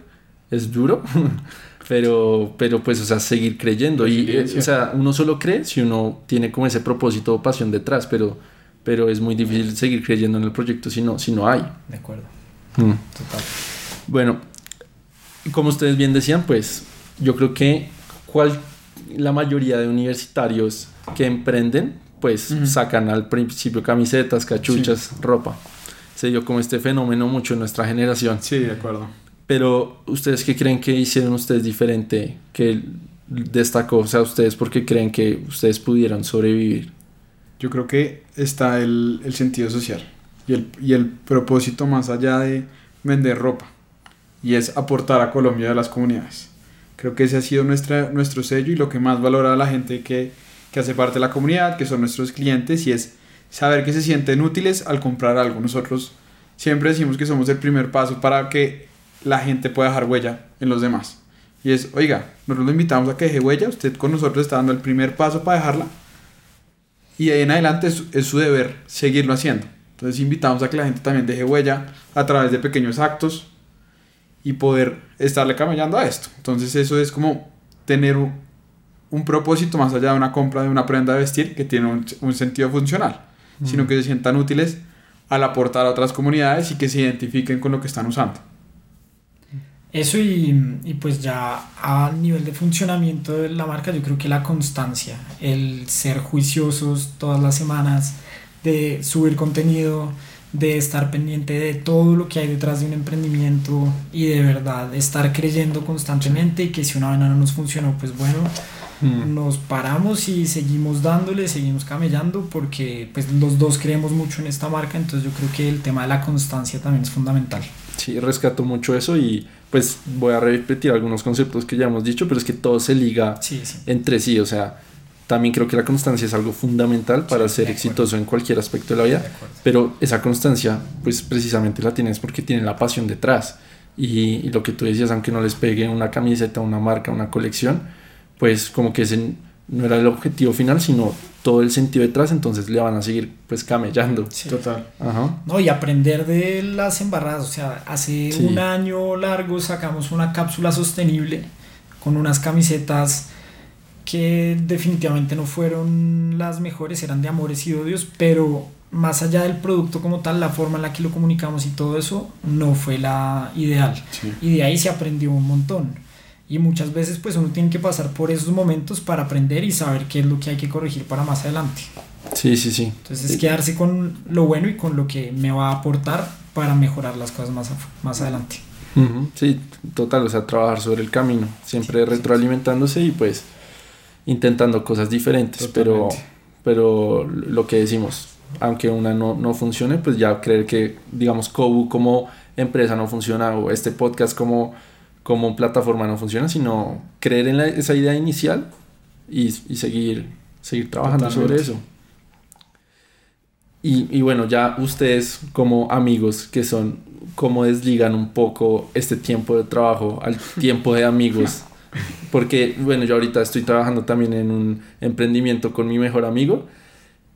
es duro, pero, pero pues, o sea, seguir creyendo. Y, eh, o sea, uno solo cree si uno tiene como ese propósito o pasión detrás, pero, pero es muy difícil seguir creyendo en el proyecto si no, si no hay. De acuerdo. Mm. Total. Bueno, como ustedes bien decían, pues yo creo que cual, la mayoría de universitarios que emprenden, pues sacan al principio camisetas, cachuchas, ropa. Se dio como este fenómeno mucho en nuestra generación. Sí, de acuerdo. Pero ustedes qué creen que hicieron ustedes diferente, que destacó, o sea, ustedes por qué creen que ustedes pudieran sobrevivir. Yo creo que está el, el sentido social y el, y el propósito más allá de vender ropa y es aportar a Colombia a las comunidades. Creo que ese ha sido nuestra, nuestro sello y lo que más valora a la gente que, que hace parte de la comunidad, que son nuestros clientes, y es saber que se sienten útiles al comprar algo. Nosotros siempre decimos que somos el primer paso para que la gente pueda dejar huella en los demás. Y es, oiga, nosotros lo invitamos a que deje huella, usted con nosotros está dando el primer paso para dejarla. Y ahí en adelante es, es su deber seguirlo haciendo. Entonces invitamos a que la gente también deje huella a través de pequeños actos, y poder estarle camellando a esto. Entonces eso es como tener un, propósito más allá de una compra de una prenda de vestir que tiene un, sentido funcional, sino que se sientan útiles al aportar a otras comunidades y que se identifiquen con lo que están usando. Eso y, y, pues ya a nivel de funcionamiento de la marca yo creo que la constancia, el ser juiciosos todas las semanas, de subir contenido, de estar pendiente de todo lo que hay detrás de un emprendimiento y de verdad estar creyendo constantemente y que si una vaina no nos funcionó, pues bueno, mm. nos paramos y seguimos dándole, seguimos camellando porque pues los dos creemos mucho en esta marca, entonces yo creo que el tema de la constancia también es fundamental. Sí, rescato mucho eso y pues voy a repetir algunos conceptos que ya hemos dicho, pero es que todo se liga entre sí, o sea, también creo que la constancia es algo fundamental para ser exitoso en cualquier aspecto de la vida, pero esa constancia pues precisamente la tienes porque tienen la pasión detrás. Y, lo que tú decías, aunque no les pegue una camiseta, una marca, una colección, pues como que ese no era el objetivo final, sino todo el sentido detrás, entonces le van a seguir pues camellando. Total. Ajá. No, y aprender de las embarradas, o sea, hace un año largo sacamos una cápsula sostenible con unas camisetas que definitivamente no fueron las mejores, eran de amores y odios, pero más allá del producto como tal, la forma en la que lo comunicamos y todo eso no fue la ideal. Y de ahí se aprendió un montón. Y muchas veces pues uno tiene que pasar por esos momentos para aprender y saber qué es lo que hay que corregir para más adelante. Sí, sí, sí. Entonces es quedarse con lo bueno y con lo que me va a aportar para mejorar las cosas más, más adelante. Ujú, Sí, total, o sea, trabajar sobre el camino, siempre retroalimentándose y pues intentando cosas diferentes, pero, pero lo que decimos, aunque una no, no funcione, pues ya creer que, digamos, Kobu como empresa no funciona o este podcast como, como plataforma no funciona, sino creer en la- esa idea inicial y, y seguir, seguir trabajando sobre eso. Y, y bueno, ya ustedes como amigos que son, ¿cómo desligan un poco este tiempo de trabajo al tiempo de amigos? Porque, bueno, yo ahorita estoy trabajando también en un emprendimiento con mi mejor amigo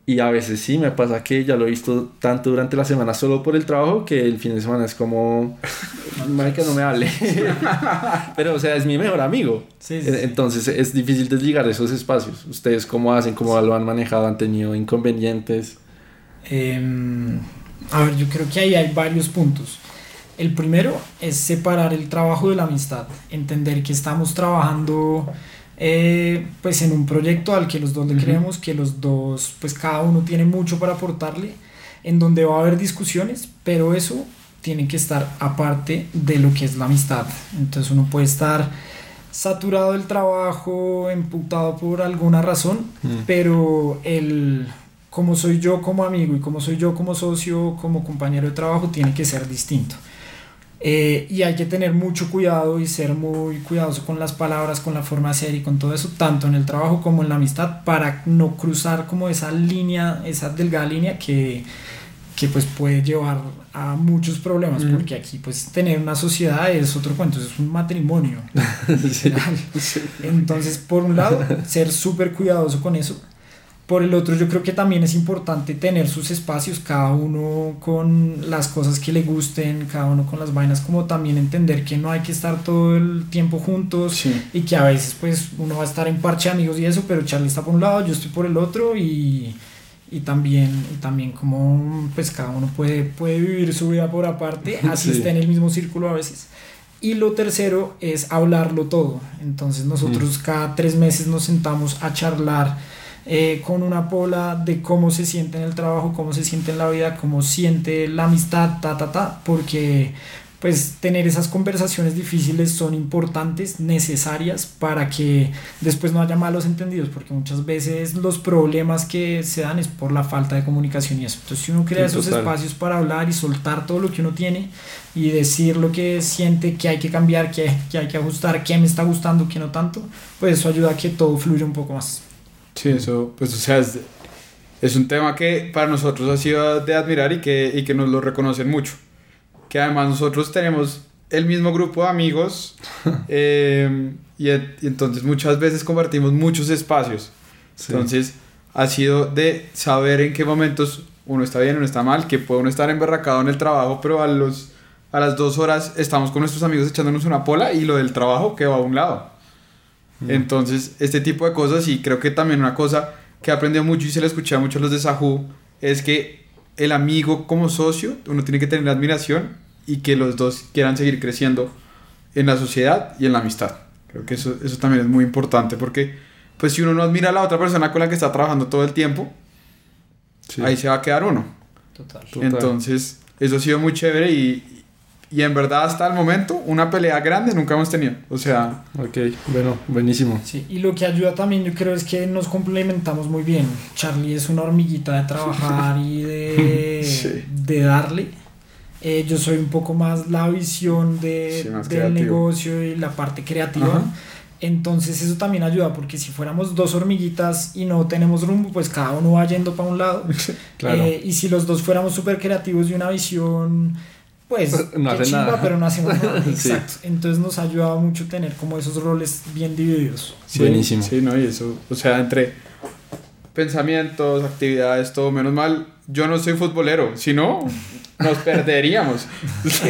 y a veces sí me pasa que ya lo he visto tanto durante la semana solo por el trabajo que el fin de semana es como, marica, no me hable. Pero, o sea, es mi mejor amigo. Sí, sí, sí. Entonces es difícil desligar esos espacios. ¿Ustedes cómo hacen? ¿Cómo lo han manejado? ¿Han tenido inconvenientes? Em, a ver, yo creo que ahí hay varios puntos. El primero es separar el trabajo de la amistad, entender que estamos trabajando eh, pues en un proyecto al que los dos le creemos, que los dos, pues cada uno tiene mucho para aportarle, en donde va a haber discusiones, pero eso tiene que estar aparte de lo que es la amistad. Entonces uno puede estar saturado del trabajo, emputado por alguna razón, Mm. pero el como soy yo como amigo y como soy yo como socio, como compañero de trabajo, tiene que ser distinto. Eh, y hay que tener mucho cuidado y ser muy cuidadoso con las palabras, con la forma de ser y con todo eso, tanto en el trabajo como en la amistad, para no cruzar como esa línea, esa delgada línea que, que pues puede llevar a muchos problemas, porque aquí pues tener una sociedad es otro cuento, es un matrimonio. Sí. Entonces, por un lado, ser súper cuidadoso con eso. Por el otro, yo creo que también es importante tener sus espacios, cada uno con las cosas que le gusten, cada uno con las vainas, como también entender que no hay que estar todo el tiempo juntos Sí. y que a veces pues uno va a estar en parche de amigos y eso, pero Charlie está por un lado, yo estoy por el otro y, y también, y también como pues cada uno puede, puede vivir su vida por aparte, así Sí. esté en el mismo círculo a veces. Y lo tercero es hablarlo todo. Entonces nosotros cada tres meses nos sentamos a charlar eh, con una pola de cómo se siente en el trabajo, cómo se siente en la vida, cómo siente la amistad, ta, ta, ta, porque pues tener esas conversaciones difíciles son importantes, necesarias para que después no haya malos entendidos, porque muchas veces los problemas que se dan es por la falta de comunicación y eso. Entonces si uno crea Sí, esos total. espacios para hablar y soltar todo lo que uno tiene y decir lo que siente, que hay que cambiar, que, que hay que ajustar, qué me está gustando, qué no tanto, pues eso ayuda a que todo fluya un poco más. Sí, eso, pues, o sea, es, es un tema que para nosotros ha sido de admirar y que, y que nos lo reconocen mucho. Que además nosotros tenemos el mismo grupo de amigos eh, y, en- y entonces muchas veces compartimos muchos espacios. Sí. Entonces ha sido de saber en qué momentos uno está bien, uno está mal, que puede uno estar emberracado en el trabajo, pero a, los, a las dos horas estamos con nuestros amigos echándonos una pola y lo del trabajo que va a un lado. Mm. Entonces, este tipo de cosas, y creo que también una cosa que he aprendido mucho y se le escuché a muchos los de Sahu, es que el amigo como socio, uno tiene que tener admiración y que los dos quieran seguir creciendo en la sociedad y en la amistad. Creo que eso, eso también es muy importante porque, pues, si uno no admira a la otra persona con la que está trabajando todo el tiempo, Sí. ahí se va a quedar uno. Total. Total. Entonces, eso ha sido muy chévere y, y en verdad hasta el momento una pelea grande nunca hemos tenido. O sea, Ok, bueno, buenísimo. Sí, y lo que ayuda también yo creo es que nos complementamos muy bien. Charlie es una hormiguita de trabajar y de, Sí. de darle. Eh, yo soy un poco más la visión de, Sí, más del creativo. negocio y la parte creativa. Ajá. Entonces eso también ayuda porque si fuéramos dos hormiguitas y no tenemos rumbo, pues cada uno va yendo para un lado. Claro. Eh, y si los dos fuéramos súper creativos y una visión, pues No qué hace chimba, nada. pero no hacemos nada. Sí. Exacto. Entonces nos ha ayudado mucho tener como esos roles bien divididos. Sí, Buenísimo. Sí, no, y eso, o sea, entre pensamientos, actividades, todo, menos mal, yo no soy futbolero, si no, nos perderíamos. Sí,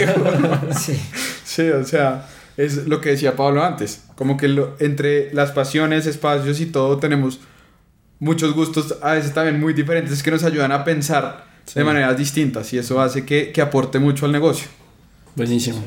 Sí. Sí, o sea, es lo que decía Pablo antes, como que lo- entre las pasiones, espacios y todo tenemos muchos gustos, a veces también muy diferentes, que nos ayudan a pensar Sí. de maneras distintas y eso hace que, que aporte mucho al negocio. Buenísimo.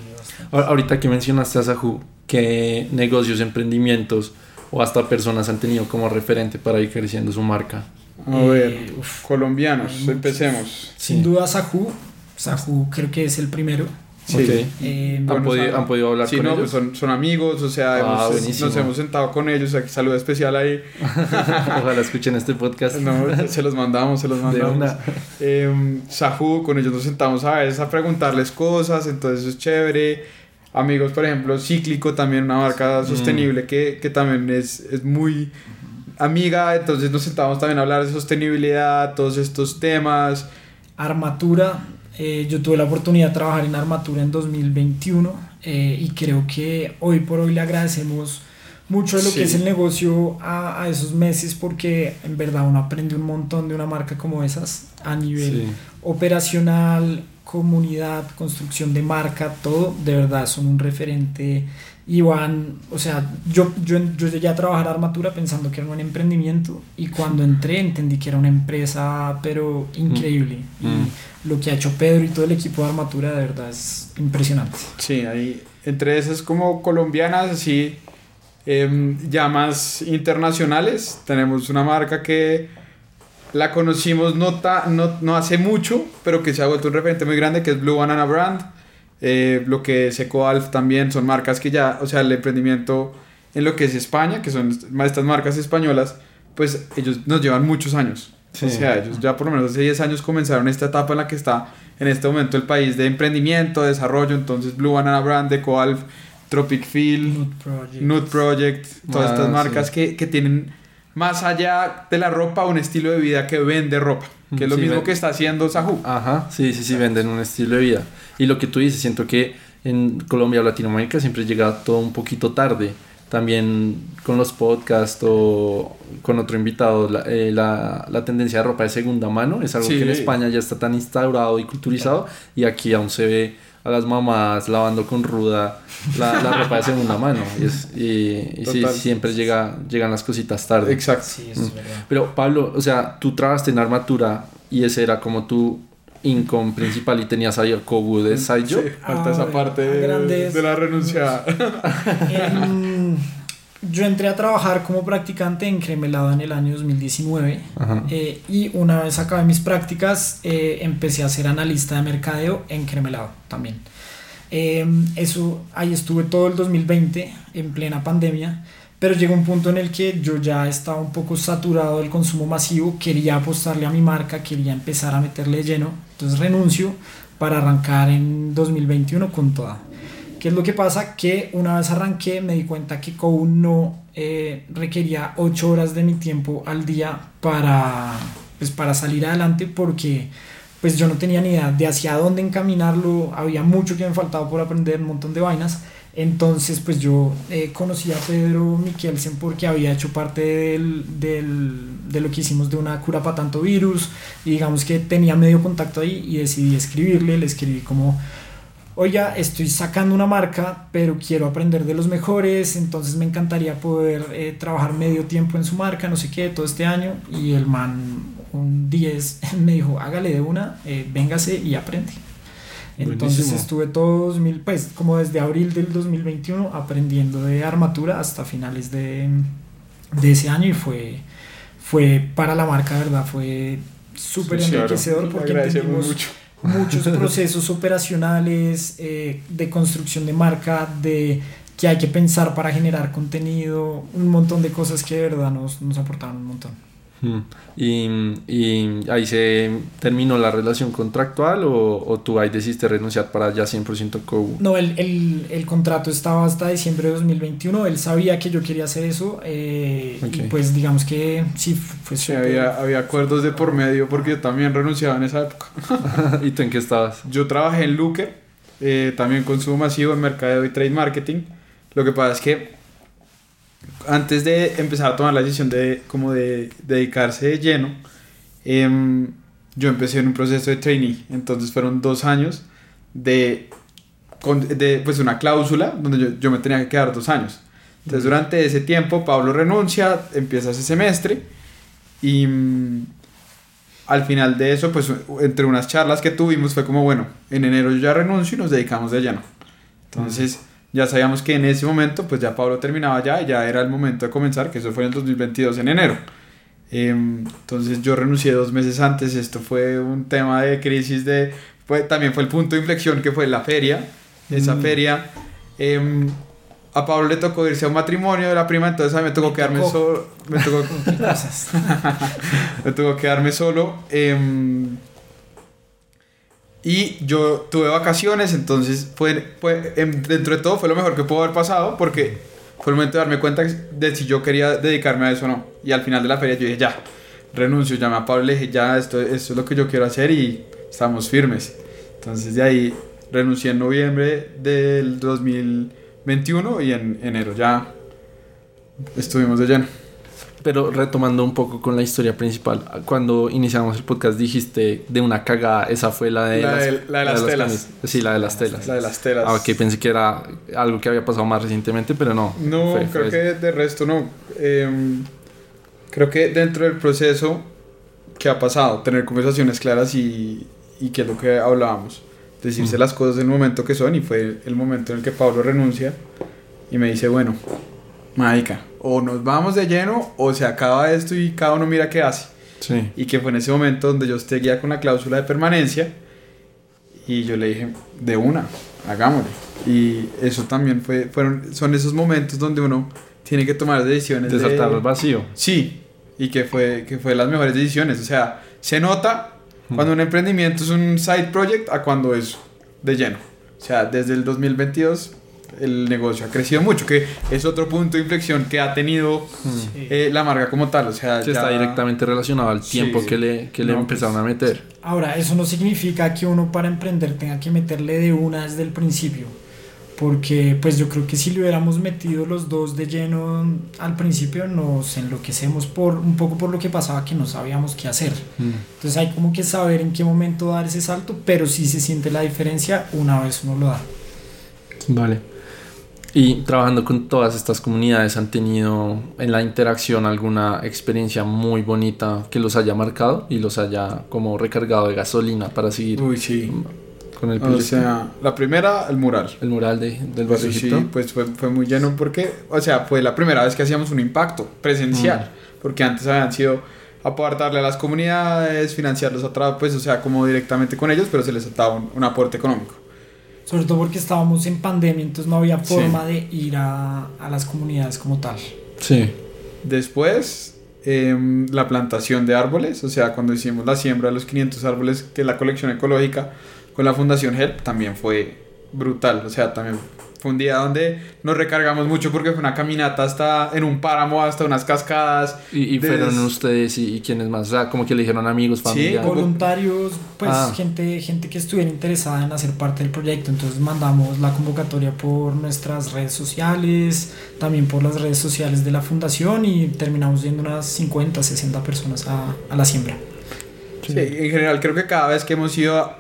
Ahor- Ahorita que mencionaste a Sahu, ¿qué negocios, emprendimientos o hasta personas han tenido como referente para ir creciendo su marca? A ver, colombianos, empecemos. Sin duda Sahu, Sahu creo que es el primero. Sí. Eh, ¿Han, podido, ¿Han, podido, hablar sí, con no, ellos? Pues son, son, amigos, o sea, ah, hemos, nos hemos sentado con ellos, aquí saludo especial ahí. Ojalá escuchen este podcast. No, se los mandamos, se los mandamos. Eh, Sahu, con ellos nos sentamos a veces a preguntarles cosas, entonces es chévere. Amigos, por ejemplo, Cíclico, también una marca mm. sostenible que, que también es, es muy amiga, entonces nos sentamos también a hablar de sostenibilidad, todos estos temas. Armatura, eh, yo tuve la oportunidad de trabajar en Armatura en 2021 eh, y creo que hoy por hoy le agradecemos mucho de lo que es el negocio a, a, esos meses porque en verdad uno aprende un montón de una marca como esas a nivel operacional, comunidad, construcción de marca, todo, de verdad son un referente y van, o sea, yo, yo, yo llegué a trabajar armatura pensando que era un emprendimiento y cuando entré entendí que era una empresa, pero increíble. Mm. Y mm. lo que ha hecho Pedro y todo el equipo de armatura de verdad es impresionante. Sí, ahí, entre esas como colombianas, así, eh, ya más internacionales, tenemos una marca que la conocimos no, no, no hace mucho, pero que se ha vuelto un referente muy grande, que es Blue Banana Brand eh, lo que es EcoAlf también, son marcas que ya, o sea, el emprendimiento en lo que es España, que son estas marcas españolas, pues ellos nos llevan muchos años. O sea, ellos ya por lo menos hace 10 años comenzaron esta etapa en la que está en este momento el país de emprendimiento, de desarrollo, entonces Blue Banana Brand, EcoAlf, Tropic Feel, Nude Project, todas estas ah, marcas que, que tienen más allá de la ropa un estilo de vida que vende ropa. Que es lo mismo que está haciendo Sahu. Ajá, sí, sí, sí, venden un estilo de vida. Y lo que tú dices, siento que en Colombia o Latinoamérica siempre llega todo un poquito tarde. También con los podcasts o con otro invitado, la, eh, la, la, tendencia de ropa de segunda mano es algo que en España ya está tan instaurado y culturizado y aquí aún se ve a las mamás lavando con ruda la, la ropa de segunda mano. Y, es, y, y sí, siempre llega, llegan las cositas tarde. Exacto. Sí, eso es mm. verdad. Pero Pablo, o sea, tú trabajaste en armatura y ese era como tu income principal y tenías ahí el Kobu de side Sí, falta esa parte de, de la renuncia. yo entré a trabajar como practicante en Cremelado en el año 2019 eh, y una vez acabé mis prácticas eh, empecé a ser analista de mercadeo en Cremelado también. Em, eso, ahí estuve todo el 2020 en plena pandemia, pero llegó un punto en el que yo ya estaba un poco saturado del consumo masivo, quería apostarle a mi marca, quería empezar a meterle lleno, entonces renuncio para arrancar en 2021 con toda. ¿Qué es lo que pasa? Que una vez arranqué me di cuenta que COU no eh, requería 8 horas de mi tiempo al día para, pues, para salir adelante porque pues yo no tenía ni idea de hacia dónde encaminarlo, había mucho que me faltaba por aprender, un montón de vainas. Entonces, pues yo eh, conocí a Pedro Mikkelsen porque había hecho parte del, del, de lo que hicimos de una cura para tanto virus y digamos que tenía medio contacto ahí y decidí escribirle, le escribí como oiga, estoy sacando una marca, pero quiero aprender de los mejores, entonces me encantaría poder eh, trabajar medio tiempo en su marca, no sé qué, todo este año. Y el man, un 10, me dijo, hágale de una, eh, véngase y aprende. Entonces estuve todo 2000, pues como desde abril del 2021 aprendiendo de armatura hasta finales de, de ese año y fue, fue para la marca, ¿verdad? Fue súper enriquecedor porque entendimos mucho muchos procesos operacionales, eh, de construcción de marca, de que hay que pensar para generar contenido, un montón de cosas que de verdad nos, nos aportaron un montón. ¿Y, ¿Y, ahí se terminó la relación contractual o, o tú ahí decidiste renunciar para ya 100% Kobu? No, el, el, el, contrato estaba hasta diciembre de 2021, él sabía que yo quería hacer eso eh, y pues digamos que sí, fue sí, había, había acuerdos de por medio porque yo también renunciaba en esa época. ¿Y tú en qué estabas? Yo trabajé en Luque, eh, también consumo masivo en mercadeo y trade marketing. Lo que pasa es que antes de empezar a tomar la decisión de, como de, dedicarse de lleno, em, yo empecé en un proceso de trainee. Entonces fueron dos años de, de pues una cláusula donde yo, yo, me tenía que quedar dos años. Entonces durante ese tiempo Pablo renuncia, empieza ese semestre y mm, al final de eso, pues entre unas charlas que tuvimos fue como, bueno, en enero yo ya renuncio y nos dedicamos de lleno. Entonces ya sabíamos que en ese momento, pues ya Pablo terminaba ya y ya era el momento de comenzar, que eso fue en el 2022, en enero. Em, entonces yo renuncié dos meses antes, esto fue un tema de crisis de... Fue, también fue el punto de inflexión que fue la feria, esa Mm. feria. em, a Pablo le tocó irse a un matrimonio de la prima, entonces a mí me tocó Me quedarme tocó. solo. Me tocó, me tocó quedarme solo. em, y yo tuve vacaciones, entonces fue, fue em, dentro de todo fue lo mejor que pudo haber pasado porque fue el momento de darme cuenta de si yo quería dedicarme a eso o no. Y al final de la feria yo dije, ya, renuncio, llamé a Pablo y le dije, ya, esto, esto es lo que yo quiero hacer y estamos firmes. Entonces de ahí renuncié en noviembre del 2021 y en enero ya estuvimos de lleno. Pero retomando un poco con la historia principal, cuando iniciamos el podcast dijiste de una cagada, esa fue la de, La de- la de las telas. camisas. Sí, la de las telas. La de las telas. Ah, ok, pensé que era algo que había pasado más recientemente, pero no. No, fue- creo fue que de resto no. Em, creo que dentro del proceso que ha pasado, tener conversaciones claras y, y que es lo que hablábamos, decirse Mm. las cosas en el momento que son y fue el momento en el que Pablo renuncia y me dice, bueno, marica, o nos vamos de lleno o se acaba esto y cada uno mira qué hace. Sí. Y que fue en ese momento donde yo seguía con la cláusula de permanencia y yo le dije, de una, hagámosle. Y eso también fue, fueron, son esos momentos donde uno tiene que tomar decisiones. De saltar al vacío. Sí, y que fue, que fue las mejores decisiones. O sea, se nota cuando un emprendimiento es un side project a cuando es de lleno. O sea, desde el 2022 el negocio ha crecido mucho, que es otro punto de inflexión que ha tenido Sí. eh, la marca como tal. O sea, Sí, está ya- directamente relacionado al tiempo sí. que le, que le No, empezaron pues- a meter. Ahora, eso no significa que uno para emprender tenga que meterle de una desde el principio. Porque pues yo creo que si le hubiéramos metido los dos de lleno al principio nos enloquecemos por un poco por lo que pasaba que no sabíamos qué hacer. Entonces hay como que saber en qué momento dar ese salto, pero sí se siente la diferencia una vez uno lo da. Vale. Y trabajando con todas estas comunidades, ¿han tenido en la interacción alguna experiencia muy bonita que los haya marcado y los haya como recargado de gasolina para seguir Uy, sí. con el O proyecto? sea, la primera, el mural. el mural de, del barrio sí, Egipto. pues fue, fue muy lleno porque, o sea, fue la primera vez que hacíamos un impacto presencial, porque antes habían sido aportarle a las comunidades, financiarlos a través, pues, o sea, como directamente con ellos, pero se les daba un, un aporte económico. Sobre todo porque estábamos en pandemia, entonces no había Sí. forma de ir a, a las comunidades como tal. Sí. Después, em, la plantación de árboles, o sea, cuando hicimos la siembra de los 500 árboles, que es la colección ecológica con la Fundación HELP, también fue brutal, o sea, también fue un día donde nos recargamos mucho porque fue una caminata hasta en un páramo, hasta unas cascadas. Y, y Des- fueron ustedes y, y quienes más, o sea, como que le dijeron amigos, Sí, familia. como- Voluntarios, pues Ah. gente, gente que estuviera interesada en hacer parte del proyecto. Entonces mandamos la convocatoria por nuestras redes sociales, también por las redes sociales de la fundación y terminamos yendo unas 50, 60 personas a, a la siembra. Sí, en general creo que cada vez que hemos ido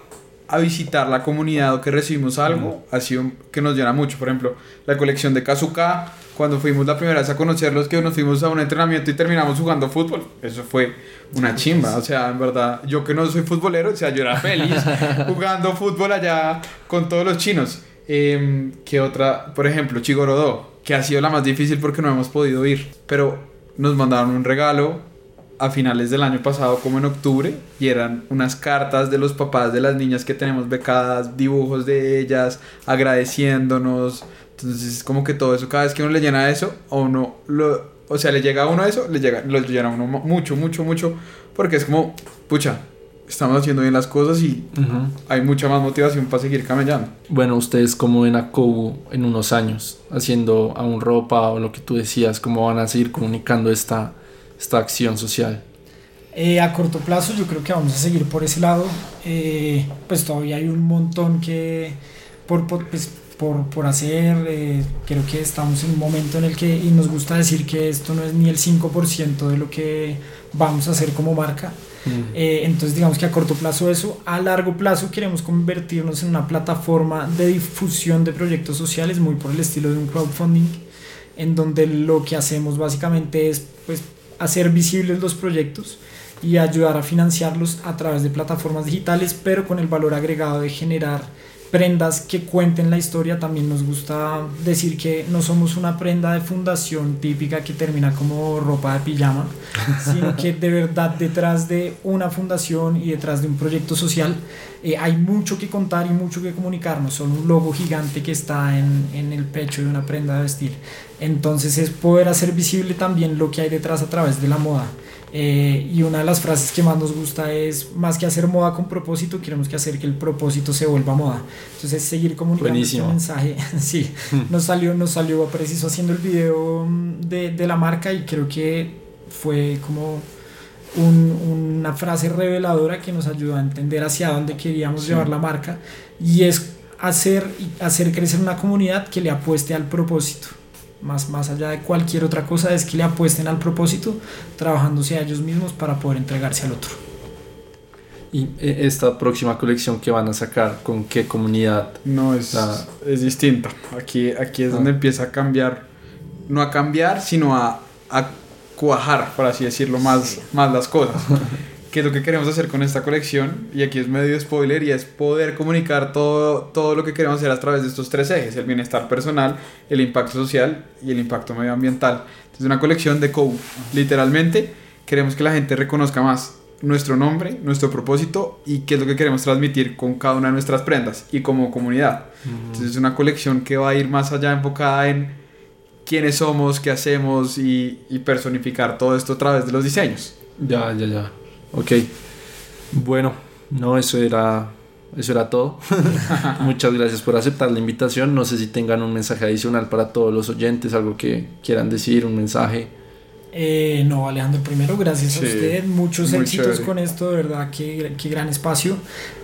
a, visitar la comunidad o que recibimos algo, ha sido que nos llena mucho. Por ejemplo, la colección de Kazuka, cuando fuimos la primera vez a conocerlos, que nos fuimos a un entrenamiento y terminamos jugando fútbol. Eso fue una chimba. O sea, en verdad, yo que no soy futbolero, o sea, yo era feliz jugando fútbol allá con todos los chinos. Eh, ¿Qué otra? Por ejemplo, Chigorodó, que ha sido la más difícil porque no hemos podido ir. Pero nos mandaron un regalo a finales del año pasado, como en octubre, y eran unas cartas de los papás de las niñas que tenemos becadas, dibujos de ellas, agradeciéndonos. Entonces, como que todo eso, cada vez que uno le llena eso, a uno lo, o sea, le llega a uno eso, le llega, lo llena a uno mu- mucho, mucho, mucho, porque es como, pucha, estamos haciendo bien las cosas y hay mucha más motivación para seguir camellando. Bueno, ustedes cómo ven a Kobu en unos años, haciendo aún ropa o lo que tú decías, cómo van a seguir comunicando esta, esta acción social. Eh, a corto plazo yo creo que vamos a seguir por ese lado. Eh, pues todavía hay un montón que por, por, pues, por, por hacer. eh, creo que estamos en un momento en el que, y nos gusta decir que esto no es ni el 5% de lo que vamos a hacer como marca. Eh, entonces digamos que a corto plazo eso, a largo plazo queremos convertirnos en una plataforma de difusión de proyectos sociales muy por el estilo de un crowdfunding, en donde lo que hacemos básicamente es pues hacer visibles los proyectos y ayudar a financiarlos a través de plataformas digitales, pero con el valor agregado de generar prendas que cuenten la historia. También nos gusta decir que no somos una prenda de fundación típica que termina como ropa de pijama, sino que de verdad detrás de una fundación y detrás de un proyecto social eh, hay mucho que contar y mucho que comunicar, no solo un logo gigante que está en, en el pecho de una prenda de vestir. Entonces es poder hacer visible también lo que hay detrás a través de la moda. Eh, y una de las frases que más nos gusta es, más que hacer moda con propósito, queremos que hacer que el propósito se vuelva moda. Entonces seguir comunicando este mensaje. sí, nos salió, nos salió preciso haciendo el video mm, de, de la marca y creo que fue como un, una frase reveladora que nos ayudó a entender hacia dónde queríamos llevar la marca y es hacer, hacer crecer una comunidad que le apueste al propósito más, más allá de cualquier otra cosa, es que le apuesten al propósito, trabajándose a ellos mismos para poder entregarse al otro. ¿Y eh, esta próxima colección que van a sacar, con qué comunidad? No, es, es distinta. Aquí, aquí es donde ah. empieza a cambiar, no a cambiar, sino a, a cuajar, por así decirlo, más, más las cosas. que es lo que queremos hacer con esta colección, y aquí es medio spoiler, y es poder comunicar todo, todo lo que queremos hacer a través de estos tres ejes, el bienestar personal, el impacto social y el impacto medioambiental. Es una colección de code, literalmente queremos que la gente reconozca más nuestro nombre, nuestro propósito y qué es lo que queremos transmitir con cada una de nuestras prendas y como comunidad. Entonces es una colección que va a ir más allá enfocada en quiénes somos, qué hacemos y, y personificar todo esto a través de los diseños. Ya, ya, ya. Ok. Bueno, no, eso era, eso era todo. Muchas gracias por aceptar la invitación. No sé si tengan un mensaje adicional para todos los oyentes, algo que quieran decir, un mensaje. Eh, no, Alejandro, primero gracias a usted, muchos éxitos con esto, de verdad, qué, qué gran espacio.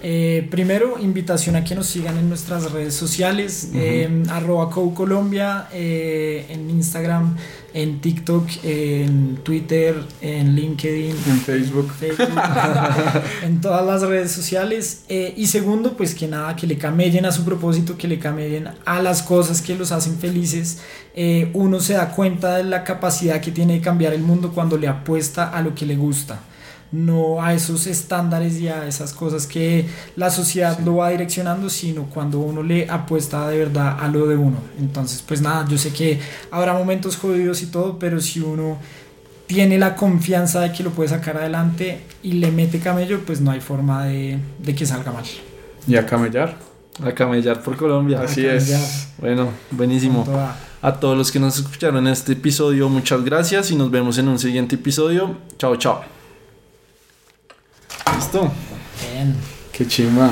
Eh, primero, invitación a que nos sigan en nuestras redes sociales, uh arroba Colombia, en Instagram, en TikTok, en Twitter, en LinkedIn, en Facebook, en todas las redes sociales. Eh, y segundo, pues que nada, que le camellen a su propósito, que le camellen a las cosas que los hacen felices. Eh, uno se da cuenta de la capacidad que tiene de cambiar el mundo cuando le apuesta a lo que le gusta no a esos estándares y a esas cosas que la sociedad lo va direccionando, sino cuando uno le apuesta de verdad a lo de uno. Entonces, pues nada, yo sé que habrá momentos jodidos y todo, pero si uno tiene la confianza de que lo puede sacar adelante y le mete camello, pues no hay forma de, de que salga mal. Y a camellar. A camellar por Colombia. Así es. Bueno, buenísimo. A todos los que nos escucharon en este episodio, muchas gracias y nos vemos en un siguiente episodio. Chao, chao. ¿Listo? Bien. Qué chimba.